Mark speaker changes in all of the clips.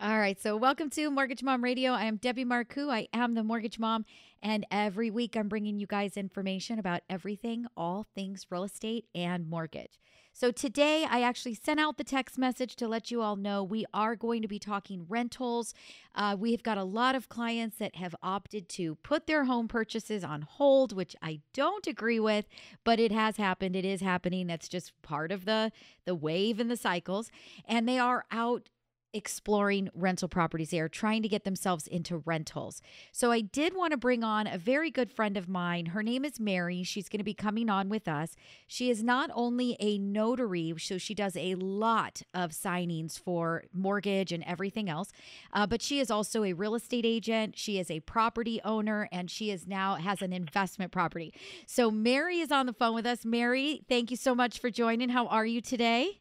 Speaker 1: All right, so welcome to Mortgage Mom Radio. I am Debbie Marcoux. I am the Mortgage Mom, and every week I'm bringing you guys information about everything, all things real estate and mortgage. So today I actually sent out the text message to let you all know we are going to be talking rentals. Uh, we have got a lot of clients that have opted to put their home purchases on hold, which I don't agree with, but it has happened. It is happening. That's just part of the the wave and the cycles, and they are out exploring rental properties. They are trying to get themselves into rentals. So I did want to bring on a very good friend of mine. Her name is Mary. She's going to be coming on with us. She is not only a notary, so she does a lot of signings for mortgage and everything else, uh, but she is also a real estate agent. She is a property owner, and she is now has an investment property. So Mary is on the phone with us. Mary, thank you so much for joining. How are you today?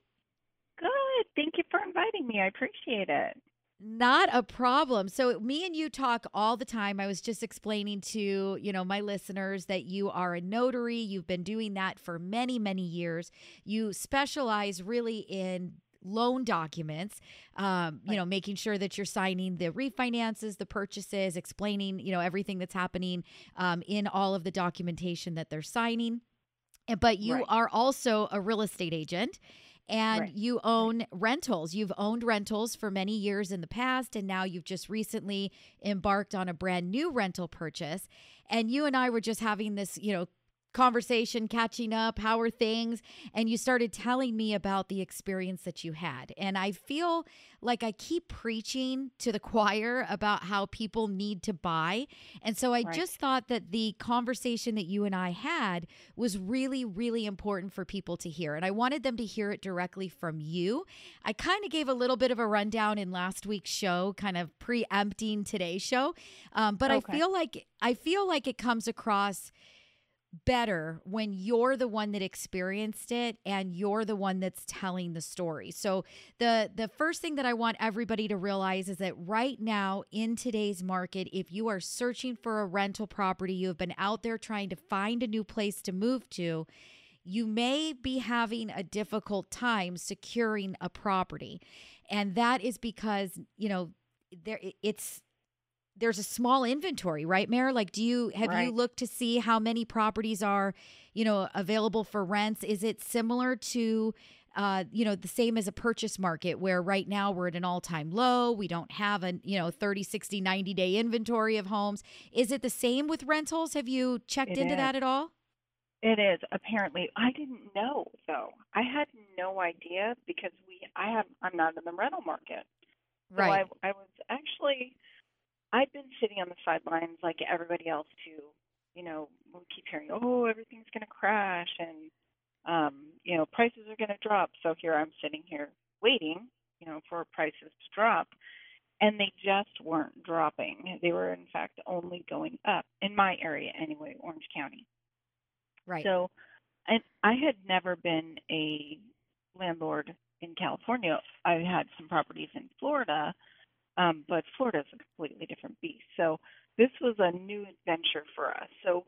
Speaker 2: Good. Thank you for inviting me. I appreciate it.
Speaker 1: Not a problem. So me and you talk all the time. I was just explaining to, you know, my listeners that you are a notary. You've been doing that for many, many years. You specialize really in loan documents um, you know making sure that you're signing the refinances the purchases explaining you know everything that's happening um, in all of the documentation that they're signing but you
Speaker 2: Right.
Speaker 1: are also a real estate agent and
Speaker 2: Right.
Speaker 1: you own rentals. You've owned rentals for many years in the past, and now you've just recently embarked on a brand new rental purchase. And you and I were just having this, you know, conversation, catching up. How are things? And you started telling me about the experience that you had. And I feel like I keep preaching to the choir about how people need to buy. And so I
Speaker 2: Right.
Speaker 1: just thought that the conversation that you and I had was really, really important for people to hear. And I wanted them to hear it directly from you. I kind of gave a little bit of a rundown in last week's show, kind of preempting today's show. Um, but
Speaker 2: Okay.
Speaker 1: I feel like I feel like it comes across better when you're the one that experienced it and you're the one that's telling the story. So the the first thing that I want everybody to realize is that right now in today's market if you are searching for a rental property, you have been out there trying to find a new place to move to, you may be having a difficult time securing a property. And that is because, you know, there it's there's a small inventory, right, Mary? Like, do you have you looked to see how many properties are, you know, available for rents? Is it similar to, uh, you know, the same as a purchase market where right now we're at an all time low? We don't have a, you know, 30, 60, 90 day inventory of homes. Is it the same with rentals? Have you checked
Speaker 2: It
Speaker 1: into
Speaker 2: is.
Speaker 1: that at all?
Speaker 2: It is apparently. I didn't know though. I had no idea because we. I have. I'm not in the rental market. So
Speaker 1: Right.
Speaker 2: I, I was actually. I've been sitting on the sidelines like everybody else too. You know, we keep hearing, oh, everything's going to crash and, um, you know, prices are going to drop. So here I'm sitting here waiting, you know, for prices to drop. And they just weren't dropping. They were, in fact, only going up in my area anyway, Orange County.
Speaker 1: right.
Speaker 2: So, and I had never been a landlord in California. I had some properties in Florida, um, but Florida is a completely different beast. So this was a new adventure for us. So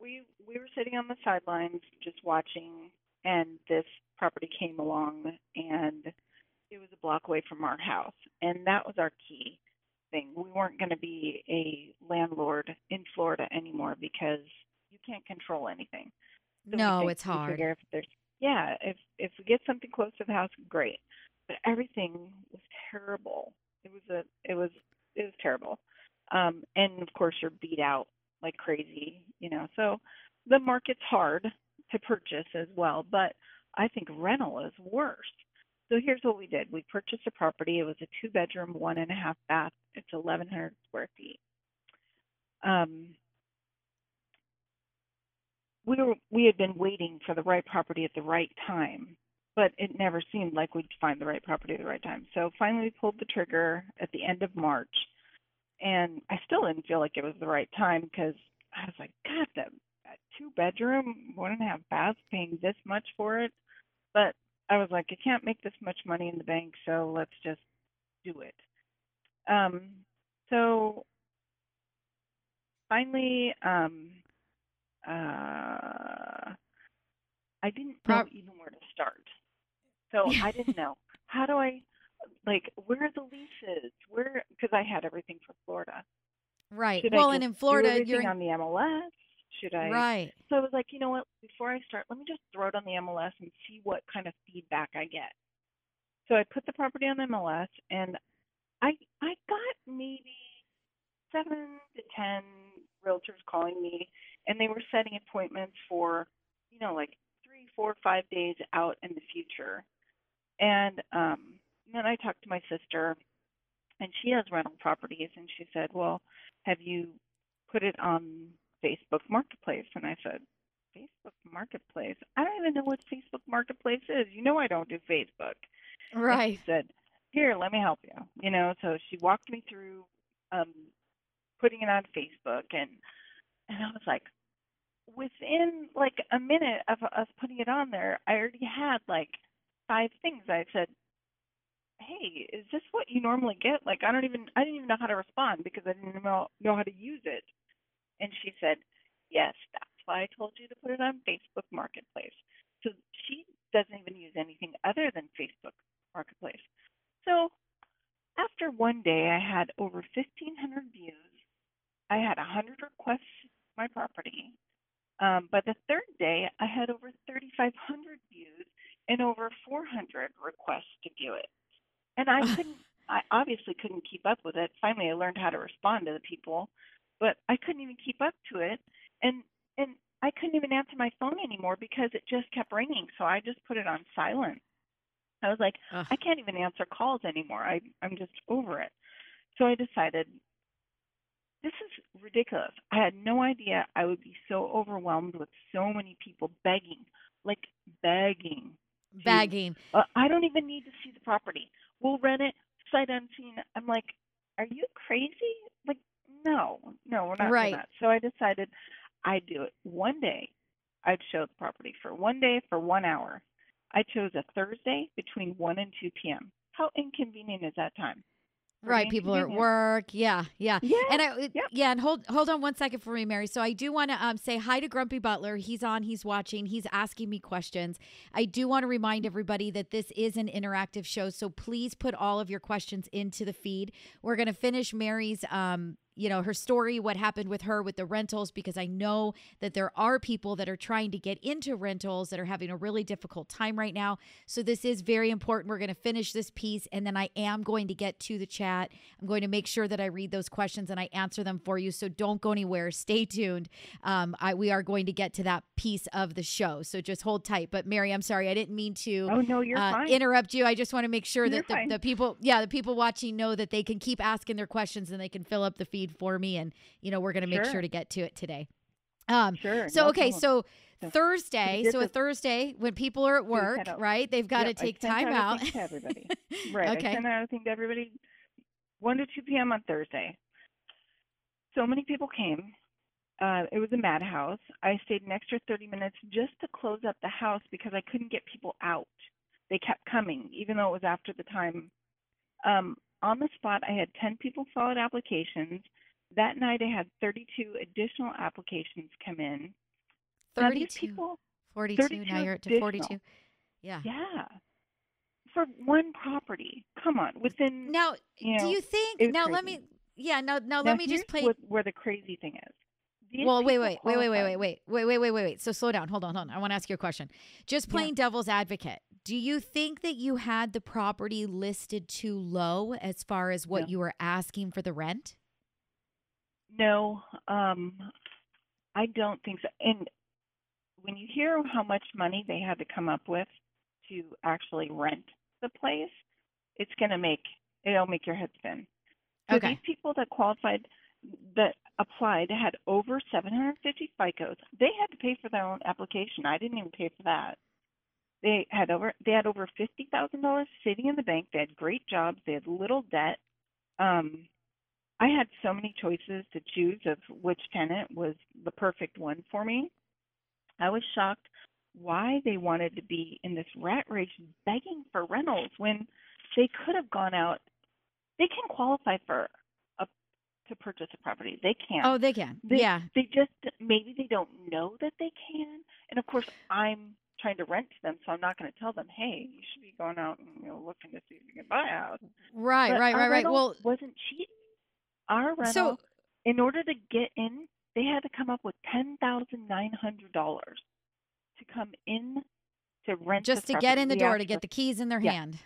Speaker 2: we we were sitting on the sidelines just watching, and this property came along, and it was a block away from our house, and that was our key thing. We weren't going to be a landlord in Florida anymore because you can't control anything. So
Speaker 1: no, it's hard.
Speaker 2: if there's yeah, if if we get something close to the house, great. But everything was terrible. It was a it was it was terrible. Um and of course you're beat out like crazy, you know. So the market's hard to purchase as well, but I think rental is worse. So here's what we did. We purchased a property. It was a two bedroom, one and a half bath. It's 1,100 square feet. Um, we were we had been waiting for the right property at the right time, but it never seemed like we'd find the right property at the right time. So finally, we pulled the trigger at the end of March, and I still didn't feel like it was the right time because I was like, God, that, that two bedroom, one and a half bath, paying this much for it, but I was like, I can't make this much money in the bank, so let's just do it. Um, so finally, um, uh, I didn't know even where to start. So I didn't know how do I like where are the leases? Where because I had everything for Florida.
Speaker 1: Right.
Speaker 2: Should
Speaker 1: well, and in Florida, you're in,
Speaker 2: on the MLS? Should I?
Speaker 1: right.
Speaker 2: So I was like, you know what? Before I start, let me just throw it on the MLS and see what kind of feedback I get. So I put the property on MLS, and I I got maybe seven to ten realtors calling me, and they were setting appointments for, you know, like three, four, five days out in the future. And um, then I talked to my sister, and she has rental properties, and she said, well, have you put it on Facebook Marketplace? And I said, Facebook Marketplace? I don't even know what Facebook Marketplace is. You know I don't do Facebook. And
Speaker 1: Right.
Speaker 2: she said, "Here, let me help you." You know, so she walked me through um, putting it on Facebook, and and I was like, within like a minute of us putting it on there, I already had like five things. I've said, "Hey, is this what you normally get?" Like, I don't even I didn't even know how to respond because I didn't know know how to use it. And she said, "Yes, that's why I told you to put it on Facebook Marketplace." So she doesn't even use anything other than Facebook Marketplace. So after one day, I had over 1,500 views. I had 100 requests my property. Um, by the third day, I had over 3,500 views and over 400 requests to view it. And I couldn't, I obviously couldn't keep up with it. Finally, I learned how to respond to the people, but I couldn't even keep up to it. And and I couldn't even answer my phone anymore because it just kept ringing. So I just put it on silent. I was like,
Speaker 1: Ugh.
Speaker 2: I can't even answer calls anymore. I I'm just over it. So I decided this is ridiculous. I had no idea I would be so overwhelmed with so many people begging, like begging.
Speaker 1: Bagging.
Speaker 2: Uh, I don't even need to see the property. We'll rent it sight unseen. I'm like, are you crazy? Like, no, no, we're not
Speaker 1: Right.
Speaker 2: doing that. So I decided I'd do it one day. I'd show the property for one day for one hour. I chose a Thursday between 1 and 2 p.m. How inconvenient is that time?
Speaker 1: Right. People are at work. Yeah. Yeah.
Speaker 2: Yeah.
Speaker 1: And I,
Speaker 2: Yep.
Speaker 1: yeah, and hold hold on one second for me, Mary. So I do want to um, say hi to Grumpy Butler. He's on. He's watching. He's asking me questions. I do want to remind everybody that this is an interactive show, so please put all of your questions into the feed. We're going to finish Mary's um, you know, her story, what happened with her with the rentals, because I know that there are people that are trying to get into rentals that are having a really difficult time right now. So this is very important. We're going to finish this piece and then I am going to get to the chat. I'm going to make sure that I read those questions and I answer them for you. So don't go anywhere. Stay tuned. Um, I, we are going to get to that piece of the show. So just hold tight. But Mary, I'm sorry. I didn't mean to
Speaker 2: Oh no, you're
Speaker 1: uh,
Speaker 2: fine.
Speaker 1: interrupt you. I just want to make sure
Speaker 2: You're
Speaker 1: that the, the people, yeah, the people watching know that they can keep asking their questions and they can fill up the feed for me. And, you know, we're going to make
Speaker 2: Sure.
Speaker 1: sure to get to it today. Um,
Speaker 2: sure.
Speaker 1: so,
Speaker 2: no
Speaker 1: okay.
Speaker 2: problem.
Speaker 1: So Thursday, so a Thursday when people are at work, right? They've got
Speaker 2: Yep,
Speaker 1: to take time
Speaker 2: out
Speaker 1: out.
Speaker 2: to everybody. Right.
Speaker 1: Okay.
Speaker 2: I sent out a thing to everybody 1 to 2 p.m. on Thursday. So many people came. Uh, it was a madhouse. I stayed an extra 30 minutes just to close up the house because I couldn't get people out. They kept coming, even though it was after the time. Um, on the spot, I had 10 people fill out applications. That night, I had 32 additional applications come in. Now,
Speaker 1: 32,
Speaker 2: people,
Speaker 1: 42.
Speaker 2: 32
Speaker 1: Now you're at to 42. Yeah.
Speaker 2: yeah, for one property. Come on, within
Speaker 1: Now,
Speaker 2: you
Speaker 1: do you think, now let me, yeah, now, now,
Speaker 2: Now,
Speaker 1: let me just play.
Speaker 2: what, where the crazy thing is. These
Speaker 1: Well, wait, wait, wait, wait, wait, wait, wait, wait, wait, wait, wait, wait. So slow down. Hold on, hold on. I want to ask you a question. Just
Speaker 2: Yeah.
Speaker 1: playing devil's advocate. Do you think that you had the property listed too low as far as what
Speaker 2: No.
Speaker 1: you were asking for the rent?
Speaker 2: No, um, I don't think so. And when you hear how much money they had to come up with to actually rent the place, it's gonna make it'll make your head spin. So
Speaker 1: Okay.
Speaker 2: these people that qualified that applied had over 750 FICOs. They had to pay for their own application. I didn't even pay for that. They had over they had over fifty thousand dollars sitting in the bank. They had great jobs. They had little debt. Um, I had so many choices to choose of which tenant was the perfect one for me. I was shocked why they wanted to be in this rat race begging for rentals when they could have gone out. They can qualify for a to purchase a property. They can.
Speaker 1: Oh, they can.
Speaker 2: They,
Speaker 1: yeah.
Speaker 2: They just maybe they don't know that they can. And of course, I'm trying to rent to them, so I'm not going to tell them, "Hey, you should be going out and you know looking to see if you can buy a house."
Speaker 1: Right,
Speaker 2: But
Speaker 1: right, right, right. Well,
Speaker 2: wasn't cheap. Our rental,
Speaker 1: so
Speaker 2: in order to get in, they had to come up with ten thousand nine hundred dollars to come in to rent.
Speaker 1: just to get in the
Speaker 2: We
Speaker 1: door to get
Speaker 2: for-
Speaker 1: the keys in their
Speaker 2: Yeah.
Speaker 1: hand.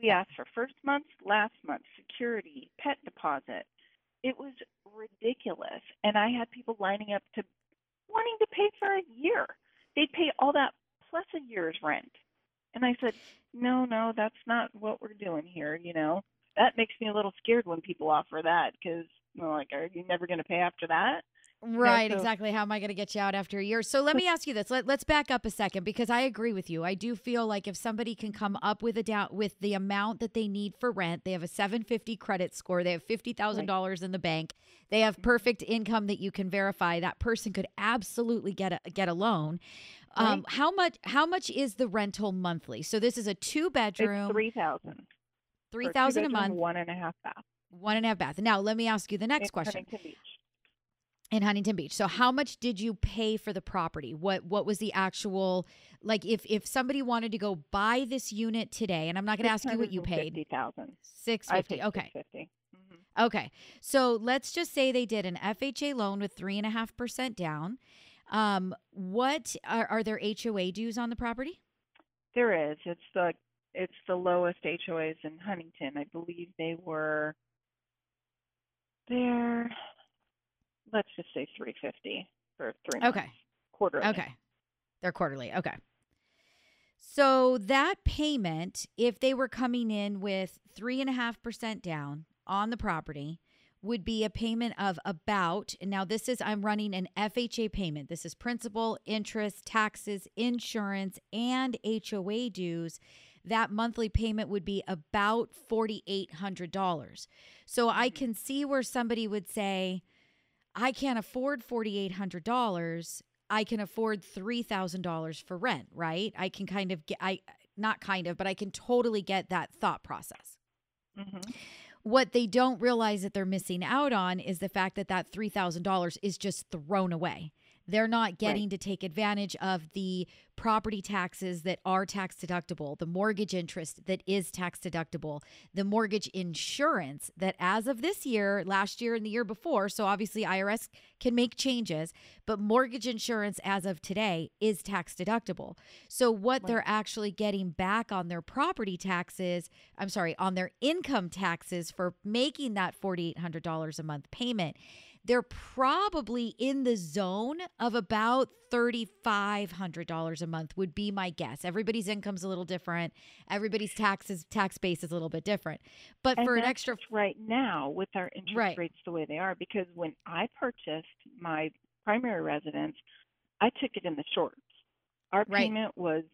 Speaker 2: we asked for first month, last month, security, pet deposit. It was ridiculous. And I had people lining up to wanting to pay for a year. They'd pay all that plus a year's rent. And I said, no, no, that's not what we're doing here. You know, that makes me a little scared when people offer that because, you know, like, are you never going to pay after that?
Speaker 1: Right,
Speaker 2: so-
Speaker 1: exactly. How am I going to get you out after a year? So let me ask you this. Let, let's back up a second because I agree with you. I do feel like if somebody can come up with a down with the amount that they need for rent, they have a 750 credit score, they have $50,000 in the bank, they have perfect income that you can verify, that person could absolutely get a get a loan. Um, how much how much is the rental monthly? So this is a two bedroom,
Speaker 2: It's three thousand.
Speaker 1: Three thousand a month,
Speaker 2: One and a half bath.
Speaker 1: one and a half bath. Now let me ask you the next
Speaker 2: in
Speaker 1: question.
Speaker 2: Huntington Beach.
Speaker 1: in Huntington Beach. So how much did you pay for the property? What what was the actual like if if somebody wanted to go buy this unit today and I'm not going to ask you what you paid.
Speaker 2: Fifty thousand.
Speaker 1: 650. Okay.
Speaker 2: 650. Mhm.
Speaker 1: Okay. So let's just say they did an FHA loan with three and a half percent down. Um, what are, are there HOA dues on the property?
Speaker 2: There is. It's the it's the lowest HOAs in Huntington. I believe they were there. Let's just say three fifty for three months.
Speaker 1: Okay.
Speaker 2: Quarterly.
Speaker 1: Okay. They're quarterly. Okay. So that payment, if they were coming in with three and a half percent down on the property, would be a payment of about, and now this is, I'm running an FHA payment. This is principal, interest, taxes, insurance, and HOA dues. That monthly payment would be about $4,800. So I can see where somebody would say, I can't afford $4,800. I can afford $3,000 for rent, right? I can kind of get, I, not kind of, but I can totally get that thought process.
Speaker 2: Mhm.
Speaker 1: What they don't realize that they're missing out on is the fact that that $3,000 is just thrown away. They're not getting to take advantage of the property taxes that are tax deductible, the mortgage interest that is tax deductible, the mortgage insurance that, as of this year, last year, and the year before, so obviously IRS can make changes, but mortgage insurance as of today is tax deductible. So, what
Speaker 2: Right.
Speaker 1: they're actually getting back on their property taxes, I'm sorry, on their income taxes for making that $4,800 a month payment, they're probably in the zone of about $3,500 a month, would be my guess. Everybody's income's a little different, everybody's taxes, tax base is a little bit different. But
Speaker 2: And
Speaker 1: for an extra
Speaker 2: right now with our interest
Speaker 1: Right.
Speaker 2: rates the way they are, because when I purchased my primary residence, I took it in the shorts. Our
Speaker 1: Right.
Speaker 2: payment was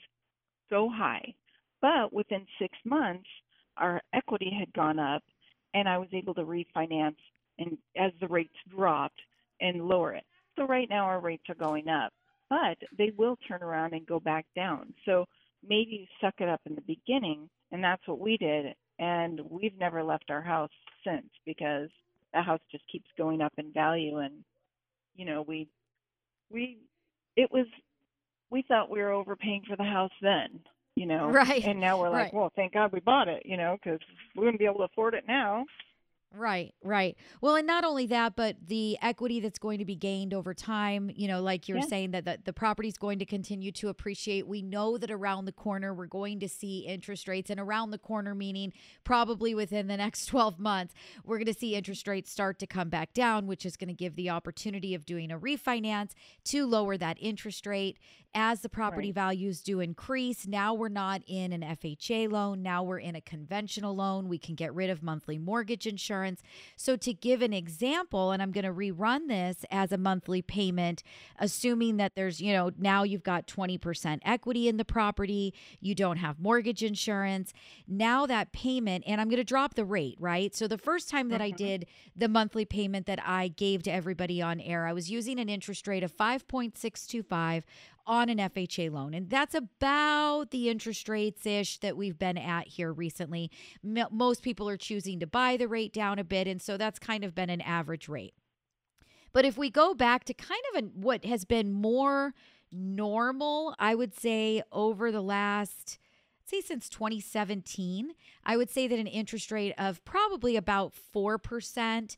Speaker 2: so high, but within six months, our equity had gone up, and I was able to refinance and as the rates dropped and lower it. So right now our rates are going up, but they will turn around and go back down. So maybe you suck it up in the beginning, and that's what we did. And we've never left our house since because the house just keeps going up in value. And you know, we we it was we thought we were overpaying for the house then, you know,
Speaker 1: Right,
Speaker 2: And now we're like,
Speaker 1: right.
Speaker 2: well, thank God we bought it, you know, because we wouldn't be able to afford it now.
Speaker 1: Right, right. Well, and not only that, but the equity that's going to be gained over time, you know, like you're
Speaker 2: Yeah.
Speaker 1: saying that the, the property is going to continue to appreciate. We know that around the corner we're going to see interest rates and around the corner meaning probably within the next 12 months, we're going to see interest rates start to come back down, which is going to give the opportunity of doing a refinance to lower that interest rate as the property
Speaker 2: Right.
Speaker 1: values do increase. Now we're not in an FHA loan, now we're in a conventional loan. We can get rid of monthly mortgage insurance. So, to give an example, and I'm going to rerun this as a monthly payment, assuming that there's, you know, now you've got 20% equity in the property, you don't have mortgage insurance. Now that payment, and I'm going to drop the rate, right? So, the first time that I
Speaker 2: Mhm.
Speaker 1: did the monthly payment that I gave to everybody on air, I was using an interest rate of 5.625 on an FHA loan. And that's about the interest rates ish that we've been at here recently. Most people are choosing to buy the rate down a bit. And so that's kind of been an average rate. But if we go back to kind of an, what has been more normal, I would say over the last, say since 2017, I would say that an interest rate of probably about 4%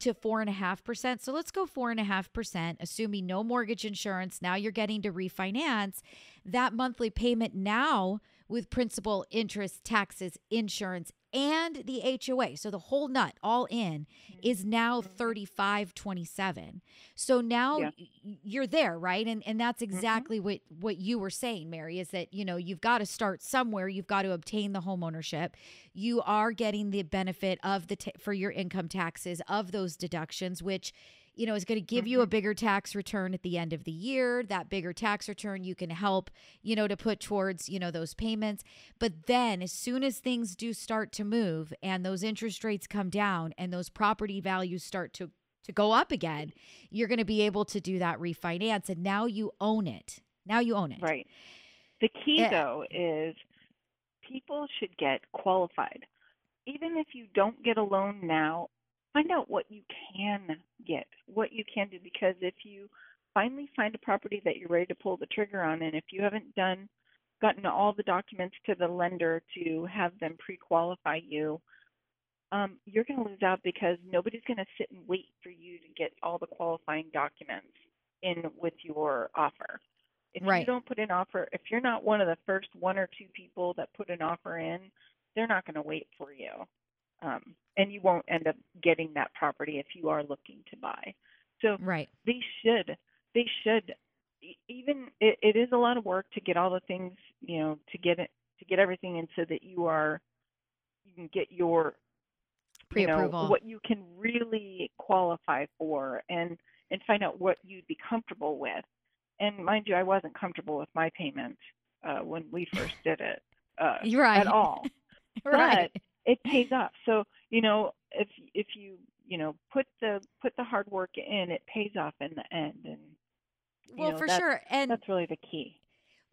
Speaker 1: to 4.5%. So let's go 4.5%, assuming no mortgage insurance. Now you're getting to refinance. That monthly payment now with principal, interest, taxes, insurance, and the HOA. So the whole nut all in mm-hmm. is now mm-hmm. 3527. So now
Speaker 2: Yeah.
Speaker 1: you're there, right? And and that's mm-hmm. exactly what what you were saying, Mary, is that, you know, you've got to start somewhere. You've got to obtain the home ownership. You are getting the benefit of the ta- for your income taxes of those deductions which you know, is going to give you a mm-hmm. bigger tax return at the end of the year. That bigger tax return you can help, you know, to put towards, you know, those payments. But then as soon as things do start to move and those interest rates come down and those property values start to to go up again, you're going to be able to do that refinance and now you own it. Now you own it.
Speaker 2: Right. The key,
Speaker 1: Yeah.
Speaker 2: though, is people should get qualified. Even if you don't get a loan now, find out what you can get, what you can do. Because if you finally find a property that you're ready to pull the trigger on, and if you haven't done, gotten all the documents to the lender to have them pre qualify you, um, you're going to lose out because nobody's going to sit and wait for you to get all the qualifying documents in with your offer. If you don't put an offer, if you're not one of the first one or two people that put an offer in, they're not going to wait for you. Um, and you won't end up getting that property if you are looking to buy. So
Speaker 1: Right.
Speaker 2: they should, they should, even it, it is a lot of work to get all the things, you know, to get it, to get everything in so that you are, you can get your you know,
Speaker 1: Pre-approval.
Speaker 2: what you can really qualify for and and find out what you'd be comfortable with. And mind you, I wasn't comfortable with my payment uh, when we first did it uh,
Speaker 1: You're right.
Speaker 2: at all.
Speaker 1: right.
Speaker 2: It pays off. So you know, if if you you know put the put the hard work in, it pays off in the end. And
Speaker 1: Well,
Speaker 2: know,
Speaker 1: for sure. And
Speaker 2: that's really the key.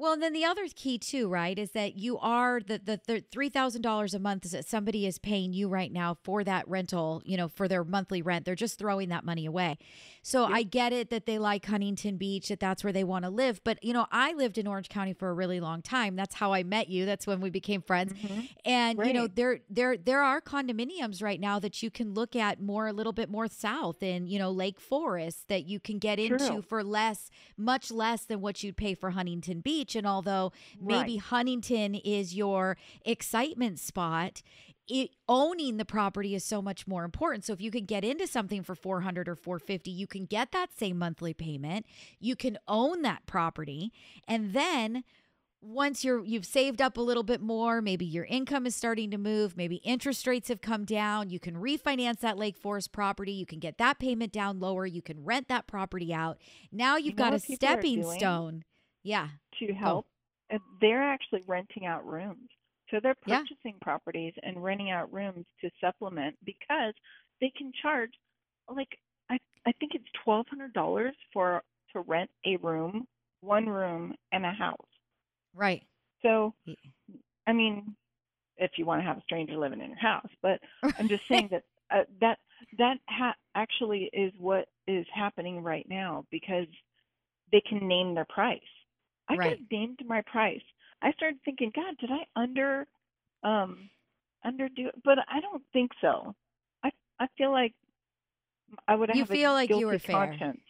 Speaker 1: Well, and then the other key too, right, is that you are the the, the three thousand dollars a month that somebody is paying you right now for that rental, you know, for their monthly rent. They're just throwing that money away. So I get it that they like Huntington Beach, that that's where they want to live. But you know, I lived in Orange County for a really long time. That's how I met you. That's when we became friends. Mm-hmm. And you know, there there there are condominiums right now that you can look at more a little bit more south in you know Lake Forest that you can get into for less, much less than what you'd pay for Huntington Beach. And although maybe
Speaker 2: Right.
Speaker 1: Huntington is your excitement spot. It, owning the property is so much more important. So if you can get into something for 400 or 450, you can get that same monthly payment. You can own that property and then once you're you've saved up a little bit more, maybe your income is starting to move, maybe interest rates have come down, you can refinance that Lake Forest property, you can get that payment down lower, you can rent that property out. Now you've
Speaker 2: know
Speaker 1: got a stepping stone. Yeah.
Speaker 2: to help. And they're actually renting out rooms. So they're
Speaker 1: Yeah.
Speaker 2: purchasing properties and renting out rooms to supplement because they can charge like I I think it's twelve hundred dollars for to rent a room, one room and a house.
Speaker 1: Right.
Speaker 2: So I mean, if you want to have a stranger living in your house, but I'm just saying that uh, that that ha- actually is what is happening right now because they can name their price. I
Speaker 1: Right.
Speaker 2: have named my price. I started thinking, God, did I under um underdo it? But I don't think so. I I feel like I would
Speaker 1: You
Speaker 2: have
Speaker 1: feel
Speaker 2: a
Speaker 1: like you
Speaker 2: guilty
Speaker 1: were fair.
Speaker 2: conscience.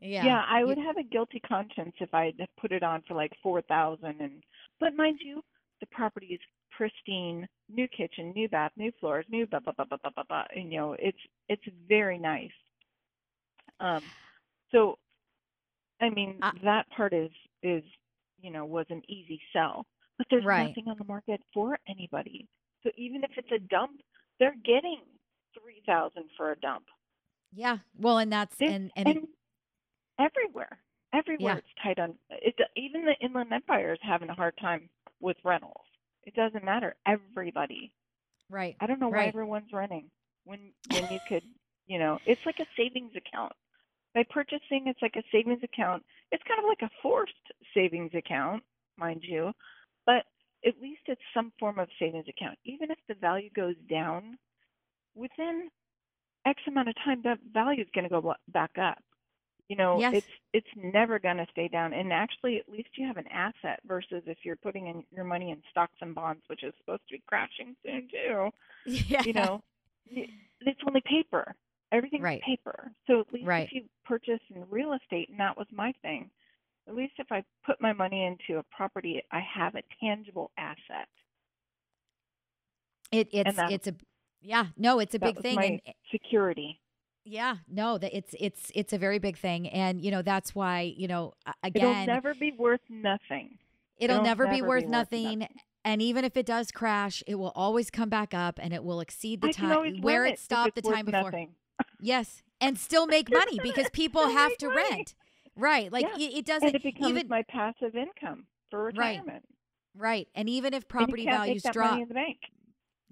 Speaker 1: Yeah.
Speaker 2: Yeah, I
Speaker 1: You-
Speaker 2: would have a guilty conscience if I had put it on for like four thousand and but mind you, the property is pristine, new kitchen, new bath, new floors, new blah blah blah blah blah blah, blah. and you know, it's it's very nice. Um so I mean
Speaker 1: I-
Speaker 2: that part is is you know, was an easy sell. But there's
Speaker 1: Right.
Speaker 2: nothing on the market for anybody. So even if it's a dump, they're getting three thousand for a dump.
Speaker 1: Yeah. Well, and that's
Speaker 2: There-
Speaker 1: and and, it-
Speaker 2: everywhere, everywhere
Speaker 1: Yeah.
Speaker 2: it's tight on. It even the Inland Empire is having a hard time with rentals. It doesn't matter. Everybody.
Speaker 1: right.
Speaker 2: I don't know why everyone's renting when when you could, you know, it's like a savings account. By purchasing, it's like a savings account. It's kind of like a forced savings account, mind you, but at least it's some form of savings account. Even if the value goes down, within X amount of time, that value is going to go back up. You know,
Speaker 1: Yes.
Speaker 2: it's it's never going to stay down. And actually, at least you have an asset versus if you're putting in your money in stocks and bonds, which is supposed to be crashing soon too
Speaker 1: Yeah.
Speaker 2: you know, it's only paper. Everything's
Speaker 1: Right.
Speaker 2: paper. So at least
Speaker 1: Right.
Speaker 2: if you purchase in real estate, and that was my thing, at least if I put my money into a property, I have a tangible asset.
Speaker 1: It it's it's a yeah, no, it's a big thing and eh
Speaker 2: security.
Speaker 1: yeah, no, that it's it's it's a very big thing and you know that's why, you know, a-
Speaker 2: It'll never be worth nothing.
Speaker 1: it'll
Speaker 2: it'll
Speaker 1: never, be
Speaker 2: never
Speaker 1: worth
Speaker 2: be worth
Speaker 1: nothing.
Speaker 2: nothing.
Speaker 1: And even if it does crash, it will always come back up and it will exceed the
Speaker 2: I
Speaker 1: time where it stopped the time before.
Speaker 2: Nothing.
Speaker 1: Yes, and still make money because people have to
Speaker 2: money.
Speaker 1: rent. Right. Like
Speaker 2: Yeah.
Speaker 1: it, it doesn't
Speaker 2: And it becomes
Speaker 1: even
Speaker 2: my passive income for retirement.
Speaker 1: right. And even if property values drop,
Speaker 2: money in the bank.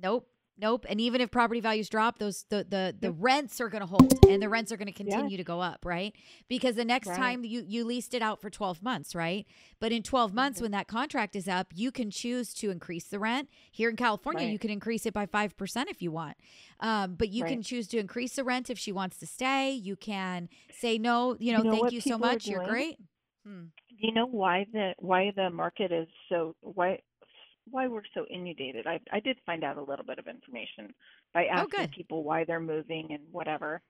Speaker 1: Nope. Nope. And even if property values drop, those the the, the rents are going to hold and the rents are going to continue to go up, right? Because the next
Speaker 2: Right.
Speaker 1: time you you leased it out for 12 months, right? But in 12 months
Speaker 2: Mm-hmm.
Speaker 1: when that contract is up, you can choose to increase the rent. Here in California,
Speaker 2: Right.
Speaker 1: you can increase it by 5% if you want. Um, but you can choose to increase the rent if she wants to stay. You can say no, you know,
Speaker 2: You know
Speaker 1: thank you so much. You're great. Hmm.
Speaker 2: Do you know why the why the market is so why why we're so inundated? I I did find out a little bit of information by asking
Speaker 1: Oh,
Speaker 2: people why they're moving and whatever.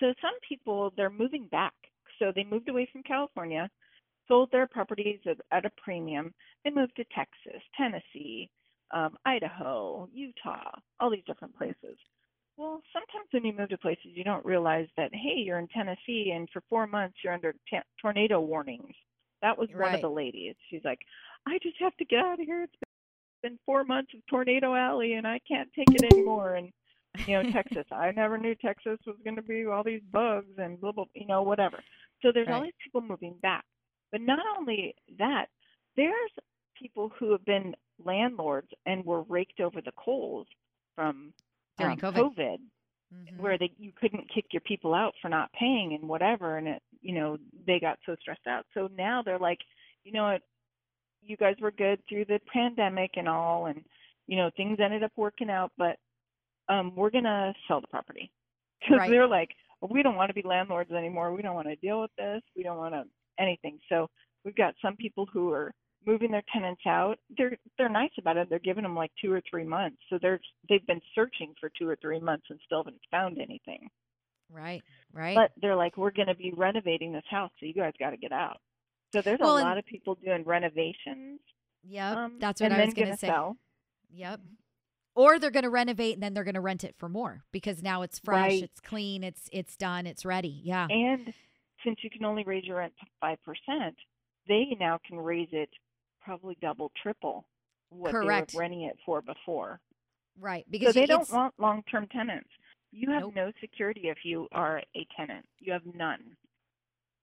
Speaker 2: So some people they're moving back. So they moved away from California, sold their properties at, at a premium. They moved to Texas, Tennessee, um, Idaho, Utah, all these different places. Well, sometimes when you move to places, you don't realize that hey, you're in Tennessee, and for four months you're under ta tornado warnings. That was one
Speaker 1: Right.
Speaker 2: of the ladies. She's like, I just have to get out of here. It's been four months of Tornado Alley, and I can't take it anymore. And you know, Texas. I never knew Texas was going to be all these bugs and blah blah. You know, whatever. So there's all these people moving back. But not only that, there's people who have been landlords and were raked over the coals from
Speaker 1: During
Speaker 2: um,
Speaker 1: COVID. Mhm.
Speaker 2: where they you couldn't kick your people out for not paying and whatever and it you know they got so stressed out so now they're like you know what you guys were good through the pandemic and all and you know things ended up working out but um we're going to sell the property. Because
Speaker 1: Right.
Speaker 2: they're like we don't want to be landlords anymore. We don't want to deal with this. We don't want to anything. So we've got some people who are moving their tenants out. They're they're nice about it. They're giving them like two or three months. So they're they've been searching for two or three months and still haven't found anything.
Speaker 1: Right. Right.
Speaker 2: but they're like we're going to be renovating this house so you guys got to get out so there's
Speaker 1: Well,
Speaker 2: a lot of people doing renovations
Speaker 1: yep.
Speaker 2: um,
Speaker 1: That's what I was going
Speaker 2: gonna
Speaker 1: say.
Speaker 2: sell.
Speaker 1: Yep. Or they're going to renovate and then they're going to rent it for more because now it's fresh,
Speaker 2: Right.
Speaker 1: it's clean, it's it's done, it's ready. Yeah.
Speaker 2: and since you can only raise your rent to five percent they now can raise it probably double triple what
Speaker 1: Correct.
Speaker 2: they were renting it for before
Speaker 1: Right.
Speaker 2: so
Speaker 1: Because
Speaker 2: they don't want long-term tenants you have
Speaker 1: Nope.
Speaker 2: no security if you are a tenant you have none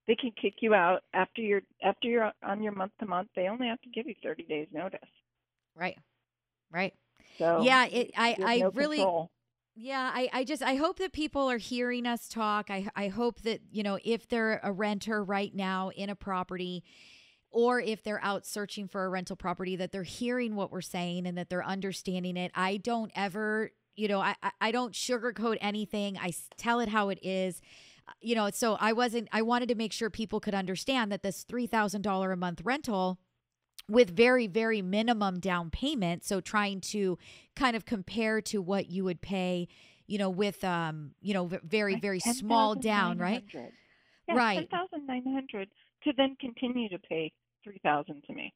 Speaker 2: they can kick you out after you're after you're on your month to month they only have to give you 30 days notice
Speaker 1: right. Right.
Speaker 2: so
Speaker 1: Yeah, it- I- I
Speaker 2: no
Speaker 1: really-
Speaker 2: control.
Speaker 1: Yeah, I, I just I hope that people are hearing us talk. I I hope that, you know, if they're a renter right now in a property or if they're out searching for a rental property that they're hearing what we're saying and that they're understanding it. I don't ever, you know, I I- I don't sugarcoat anything. I tell it how it is. You know, so I wasn't I wanted to make sure people could understand that this $3,000 a month rental with very very minimum down payment so trying to kind of compare to what you would pay you know, with um, you know, very very small down, right?
Speaker 2: Yeah,
Speaker 1: Right.
Speaker 2: 10,900 to then continue to pay 3000 to me.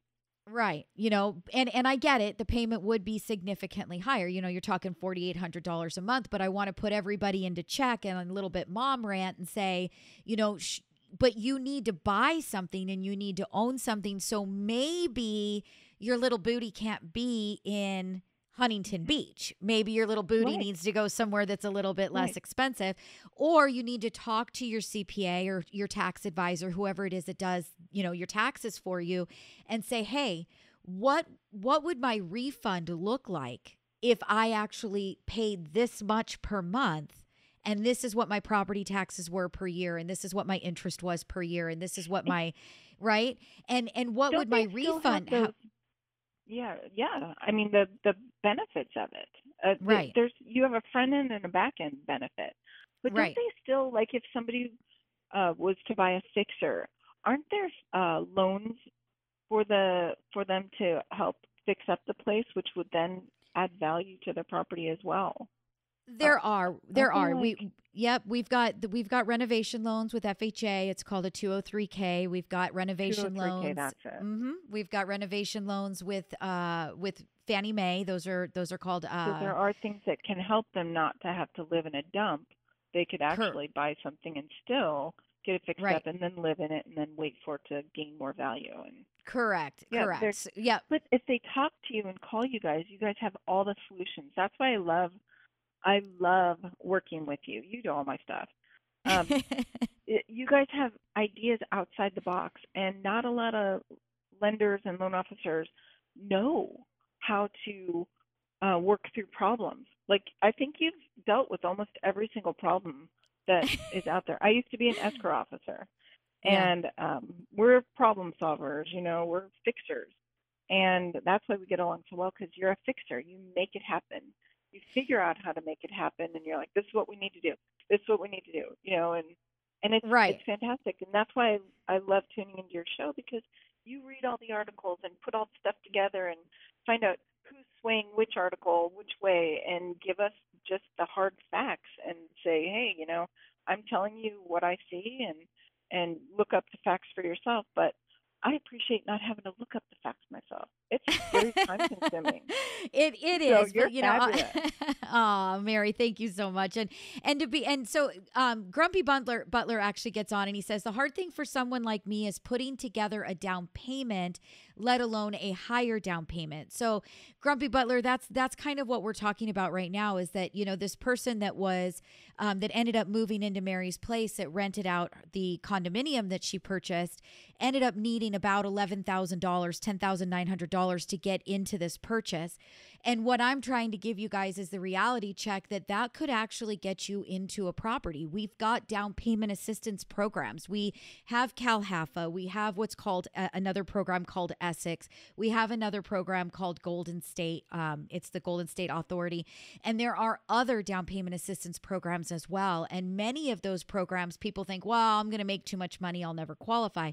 Speaker 1: Right. You know, and and I get it. The payment would be significantly higher. You know, you're talking $4800 a month, but I want to put everybody into check and a little bit mom rant and say, you know, sh- but you need to buy something and you need to own something so maybe your little booty can't be in Huntington Beach. Maybe your little booty
Speaker 2: Right.
Speaker 1: needs to go somewhere that's a little bit less
Speaker 2: Right.
Speaker 1: expensive or you need to talk to your CPA or your tax advisor, whoever it is that does, you know, your taxes for you and say, "Hey, what what would my refund look like if I actually paid this much per month?" And this is what my property taxes were per year, and this is what my interest was per year, and this is what my right and and what
Speaker 2: Don't
Speaker 1: would my
Speaker 2: refund? have
Speaker 1: ha-
Speaker 2: yeah, yeah. I mean the the benefits of it. Uh,
Speaker 1: Right.
Speaker 2: There's you have a front end and a back end benefit, but don't
Speaker 1: Right.
Speaker 2: they still like if somebody uh, was to buy a fixer, aren't there uh, loans for the for them to help fix up the place, which would then add value to the property as well?
Speaker 1: There are there
Speaker 2: feel
Speaker 1: are we yep, we've got the- we've got renovation loans with FHA. It's called a 203k. We've got renovation
Speaker 2: 203K,
Speaker 1: loans.
Speaker 2: that's it.
Speaker 1: hmm We've got renovation loans with uh with Fannie Mae. Those are those are called
Speaker 2: So
Speaker 1: uh
Speaker 2: there are things that can help them not to have to live in a dump. They could actually buy something and still get it fixed
Speaker 1: Right.
Speaker 2: up and then live in it and then wait for it to gain more value. And
Speaker 1: correct
Speaker 2: Yeah,
Speaker 1: correct. S-
Speaker 2: but if they talk to you and call you guys, you guys have all the solutions. That's why I love I love working with you. You do all my stuff. Um, it, you guys have ideas outside the box, and not a lot of lenders and loan officers know how to uh, work through problems. Like I think you've dealt with almost every single problem that is out there. I used to be an escrow officer,
Speaker 1: Yeah.
Speaker 2: and um, we're problem solvers. You know, we're fixers, and that's why we get along so well because you're a fixer. You make it happen. You figure out how to make it happen, and you're like, this is what we need to do. This is what we need to do. You know, and and it's
Speaker 1: Right.
Speaker 2: it's fantastic, and that's why I, I love tuning into your show because you read all the articles and put all the stuff together and find out who's swaying which article which way and give us just the hard facts and say, hey, you know, I'm telling you what I see and and look up the facts for yourself, but I appreciate not having to look up the facts myself. It's very time consuming.
Speaker 1: it it
Speaker 2: So
Speaker 1: is,
Speaker 2: you're
Speaker 1: but you know, oh, Mary, thank you so much. And and to be and so um, Grumpy Butler Butler actually gets on and he says the hard thing for someone like me is putting together a down payment, let alone a higher down payment. So Grumpy Butler, that's that's kind of what we're talking about right now. Is that you know this person that was um, that ended up moving into Mary's place that rented out the condominium that she purchased ended up needing about eleven thousand dollars, ten thousand nine hundred dollars to get into this purchase. And what I'm trying to give you guys is the reality check that that could actually get you into a property. We've got down payment assistance programs. We have CalHAFA. We have what's called a, another program called Essex. We have another program called Golden State. Um, it's the Golden State Authority. And there are other down payment assistance programs as well. And many of those programs, people think, well, I'm going to make too much money. I'll never qualify.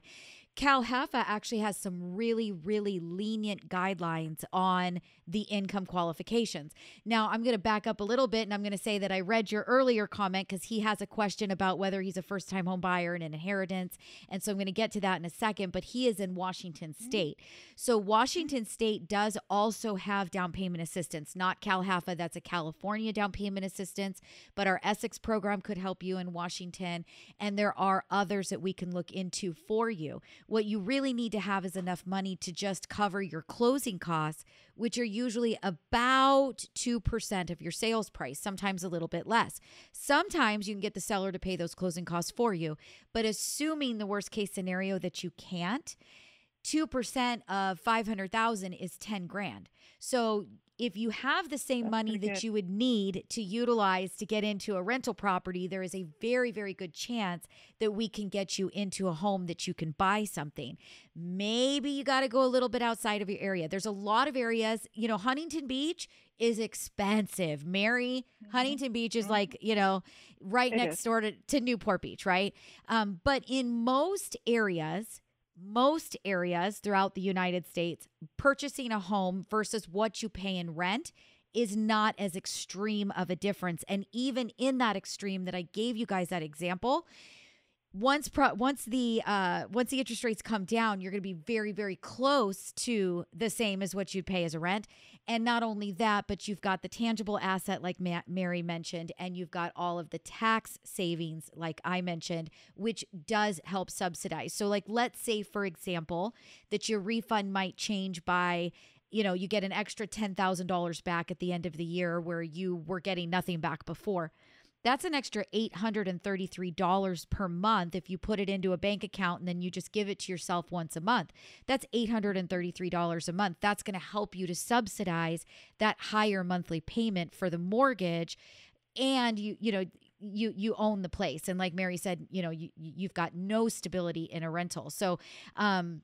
Speaker 1: CalHAFA actually has some really, really lenient guidelines on the income qualifications. Now, I'm going to back up a little bit and I'm going to say that I read your earlier comment because he has a question about whether he's a first time home buyer and an inheritance. And so I'm going to get to that in a second, but he is in Washington mm-hmm. State. So, Washington State does also have down payment assistance, not CalHAFA, that's a California down payment assistance, but our Essex program could help you in Washington. And there are others that we can look into for you. What you really need to have is enough money to just cover your closing costs, which are usually about 2% of your sales price, sometimes a little bit less. Sometimes you can get the seller to pay those closing costs for you, but assuming the worst case scenario that you can't, 2% of 500,000 is 10 grand. So if you have the same
Speaker 2: That's
Speaker 1: money that
Speaker 2: good.
Speaker 1: you would need to utilize to get into a rental property, there is a very, very good chance that we can get you into a home that you can buy something. Maybe you got to go a little bit outside of your area. There's a lot of areas, you know, Huntington Beach is expensive. Mary, Huntington Beach is like, you know, right
Speaker 2: It
Speaker 1: next
Speaker 2: is.
Speaker 1: door to, to Newport Beach, right? Um, but in most areas, most areas throughout the United States, purchasing a home versus what you pay in rent is not as extreme of a difference. And even in that extreme that I gave you guys that example, once pro- once the uh once the interest rates come down you're going to be very very close to the same as what you'd pay as a rent. And not only that but you've got the tangible asset like Ma- Mary mentioned and you've got all of the tax savings like I mentioned which does help subsidize. So like let's say for example that your refund might change by you know you get an extra $10,000 back at the end of the year where you were getting nothing back before that's an extra $833 per month if you put it into a bank account and then you just give it to yourself once a month. That's $833 a month. That's going to help you to subsidize that higher monthly payment for the mortgage and you you know you you own the place and like Mary said, you know, you you've got no stability in a rental. So um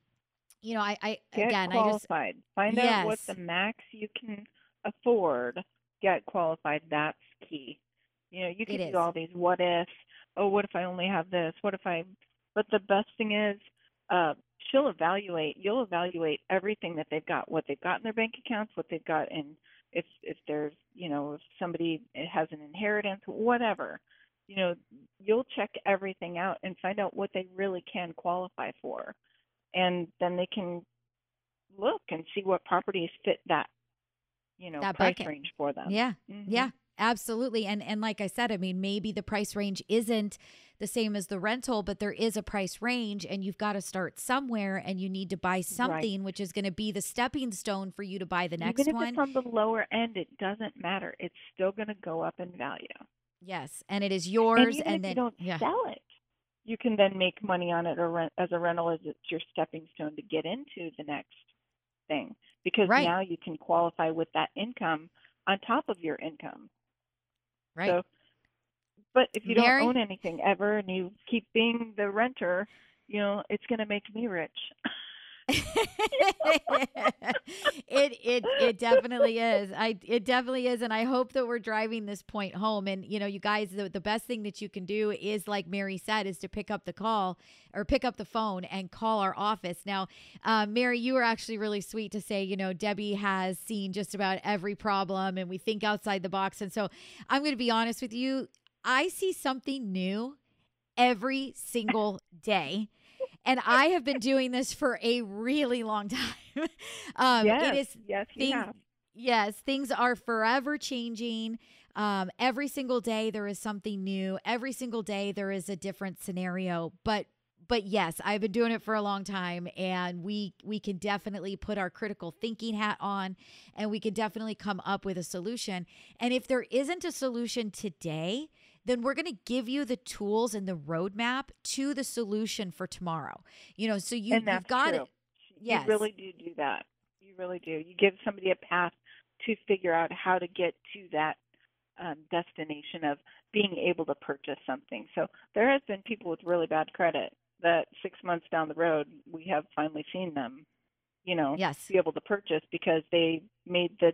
Speaker 1: you know, I I
Speaker 2: Get
Speaker 1: again, I just
Speaker 2: qualified. Find out what the max you can afford. Get qualified. That's key. You know, you can do all these what ifs. Oh, what if I only have this? What if I? But the best thing is, uh, she'll evaluate. You'll evaluate everything that they've got, what they've got in their bank accounts, what they've got in, if if there's, you know, if somebody has an inheritance, whatever. You know, you'll check everything out and find out what they really can qualify for, and then they can look and see what properties fit that, you know,
Speaker 1: That
Speaker 2: price
Speaker 1: bucket.
Speaker 2: range for them.
Speaker 1: Yeah.
Speaker 2: Mhm.
Speaker 1: Yeah, absolutely. And and like I said, I mean, maybe the price range isn't the same as the rental, but there is a price range and you've got to start somewhere and you need to buy something which is going to be the stepping stone for you to buy the next
Speaker 2: Even if
Speaker 1: one.
Speaker 2: it's on the lower end, it doesn't matter. It's still going to go up in value.
Speaker 1: yes, and it is
Speaker 2: And
Speaker 1: yours and,
Speaker 2: if
Speaker 1: then
Speaker 2: you don't
Speaker 1: yeah.
Speaker 2: sell it, you can then make money on it or rent as a rental as it's your stepping stone to get into the next thing. Because
Speaker 1: Right.
Speaker 2: now you can qualify with that income on top of your income.
Speaker 1: Right.
Speaker 2: So, but if you
Speaker 1: Mary?
Speaker 2: don't own anything ever and you keep being the renter, you know, it's going to make me rich.
Speaker 1: it it it definitely is. I it definitely is, and I hope that we're driving this point home. And you know, you guys, the, the best thing that you can do is, like Mary said, is to pick up the call or pick up the phone and call our office. Now, uh, Mary, you were actually really sweet to say, you know, Debbie has seen just about every problem, and we think outside the box. And so, I'm going to be honest with you. I see something new every single day and I have been doing this for a really long time. um,
Speaker 2: yes,
Speaker 1: It is
Speaker 2: yes,
Speaker 1: things- yes, things are forever changing. Um, every single day there is something new. Every single day there is a different scenario. But but yes, I've been doing it for a long time, and we we can definitely put our critical thinking hat on, and we can definitely come up with a solution. And if there isn't a solution today, then we're going to give you the tools and the roadmap to the solution for tomorrow. You know, so you, you've got
Speaker 2: true.
Speaker 1: it. Yes.
Speaker 2: You really do do that. You really do. You give somebody a path to figure out how to get to that um, destination of being able to purchase something. So there has been people with really bad credit that six months down the road we have finally seen them, you know,
Speaker 1: Yes.
Speaker 2: be able to purchase because they made the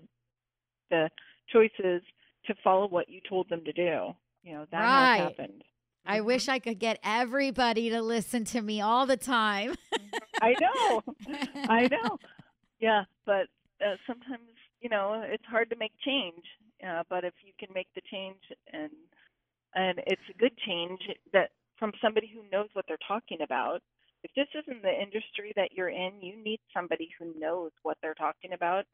Speaker 2: the choices to follow what you told them to do. You know, that
Speaker 1: Right.
Speaker 2: has happened.
Speaker 1: I
Speaker 2: Mhm.
Speaker 1: wish I could get everybody to listen to me all the time.
Speaker 2: I know. I know. Yeah, but uh, sometimes you know it's hard to make change. Uh, but if you can make the change and and it's a good change that from somebody who knows what they're talking about. If this isn't the industry that you're in, you need somebody who knows what they're talking about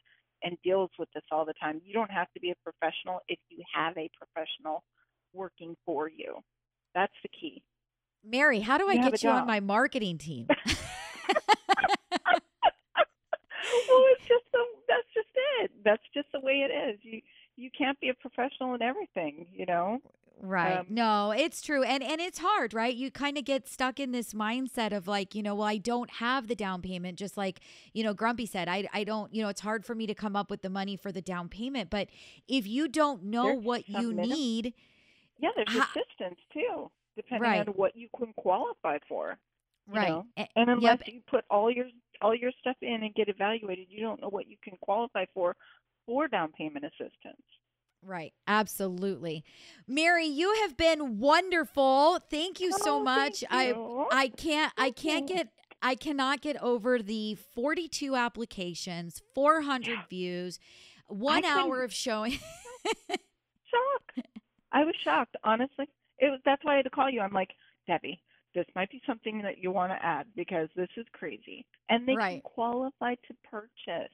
Speaker 2: and deals with this all the time. You don't have to be a professional if you have a professional working for you. That's the key.
Speaker 1: Mary, how do I
Speaker 2: You
Speaker 1: get you on my marketing team?
Speaker 2: well, it's just the that's just it. That's just the way it is. You you can't be a professional in everything, you know.
Speaker 1: Right.
Speaker 2: Um,
Speaker 1: no, it's true. And and it's hard, right? You kind of get stuck in this mindset of like, you know, well, I don't have the down payment just like, you know, Grumpy said. I I don't, you know, it's hard for me to come up with the money for the down payment, but if you don't know what you
Speaker 2: minim-
Speaker 1: need,
Speaker 2: Yeah, there's
Speaker 1: Ha-
Speaker 2: assistance too, depending
Speaker 1: Right.
Speaker 2: on what you can qualify for.
Speaker 1: right.
Speaker 2: know. And unless
Speaker 1: yep,
Speaker 2: you put all your all your stuff in and get evaluated, you don't know what you can qualify for for down payment assistance.
Speaker 1: Right. Absolutely. Mary, you have been wonderful. Thank you so
Speaker 2: Oh,
Speaker 1: much.
Speaker 2: thank
Speaker 1: I. I can't I can't get I cannot get over the 42 applications, 400 views. one
Speaker 2: couldn't-
Speaker 1: hour of showing.
Speaker 2: shock. I was shocked, honestly. It was that's why I had to call you. I'm like, Debbie, this might be something that you want to add because this is crazy. And they
Speaker 1: Right.
Speaker 2: can qualify to purchase.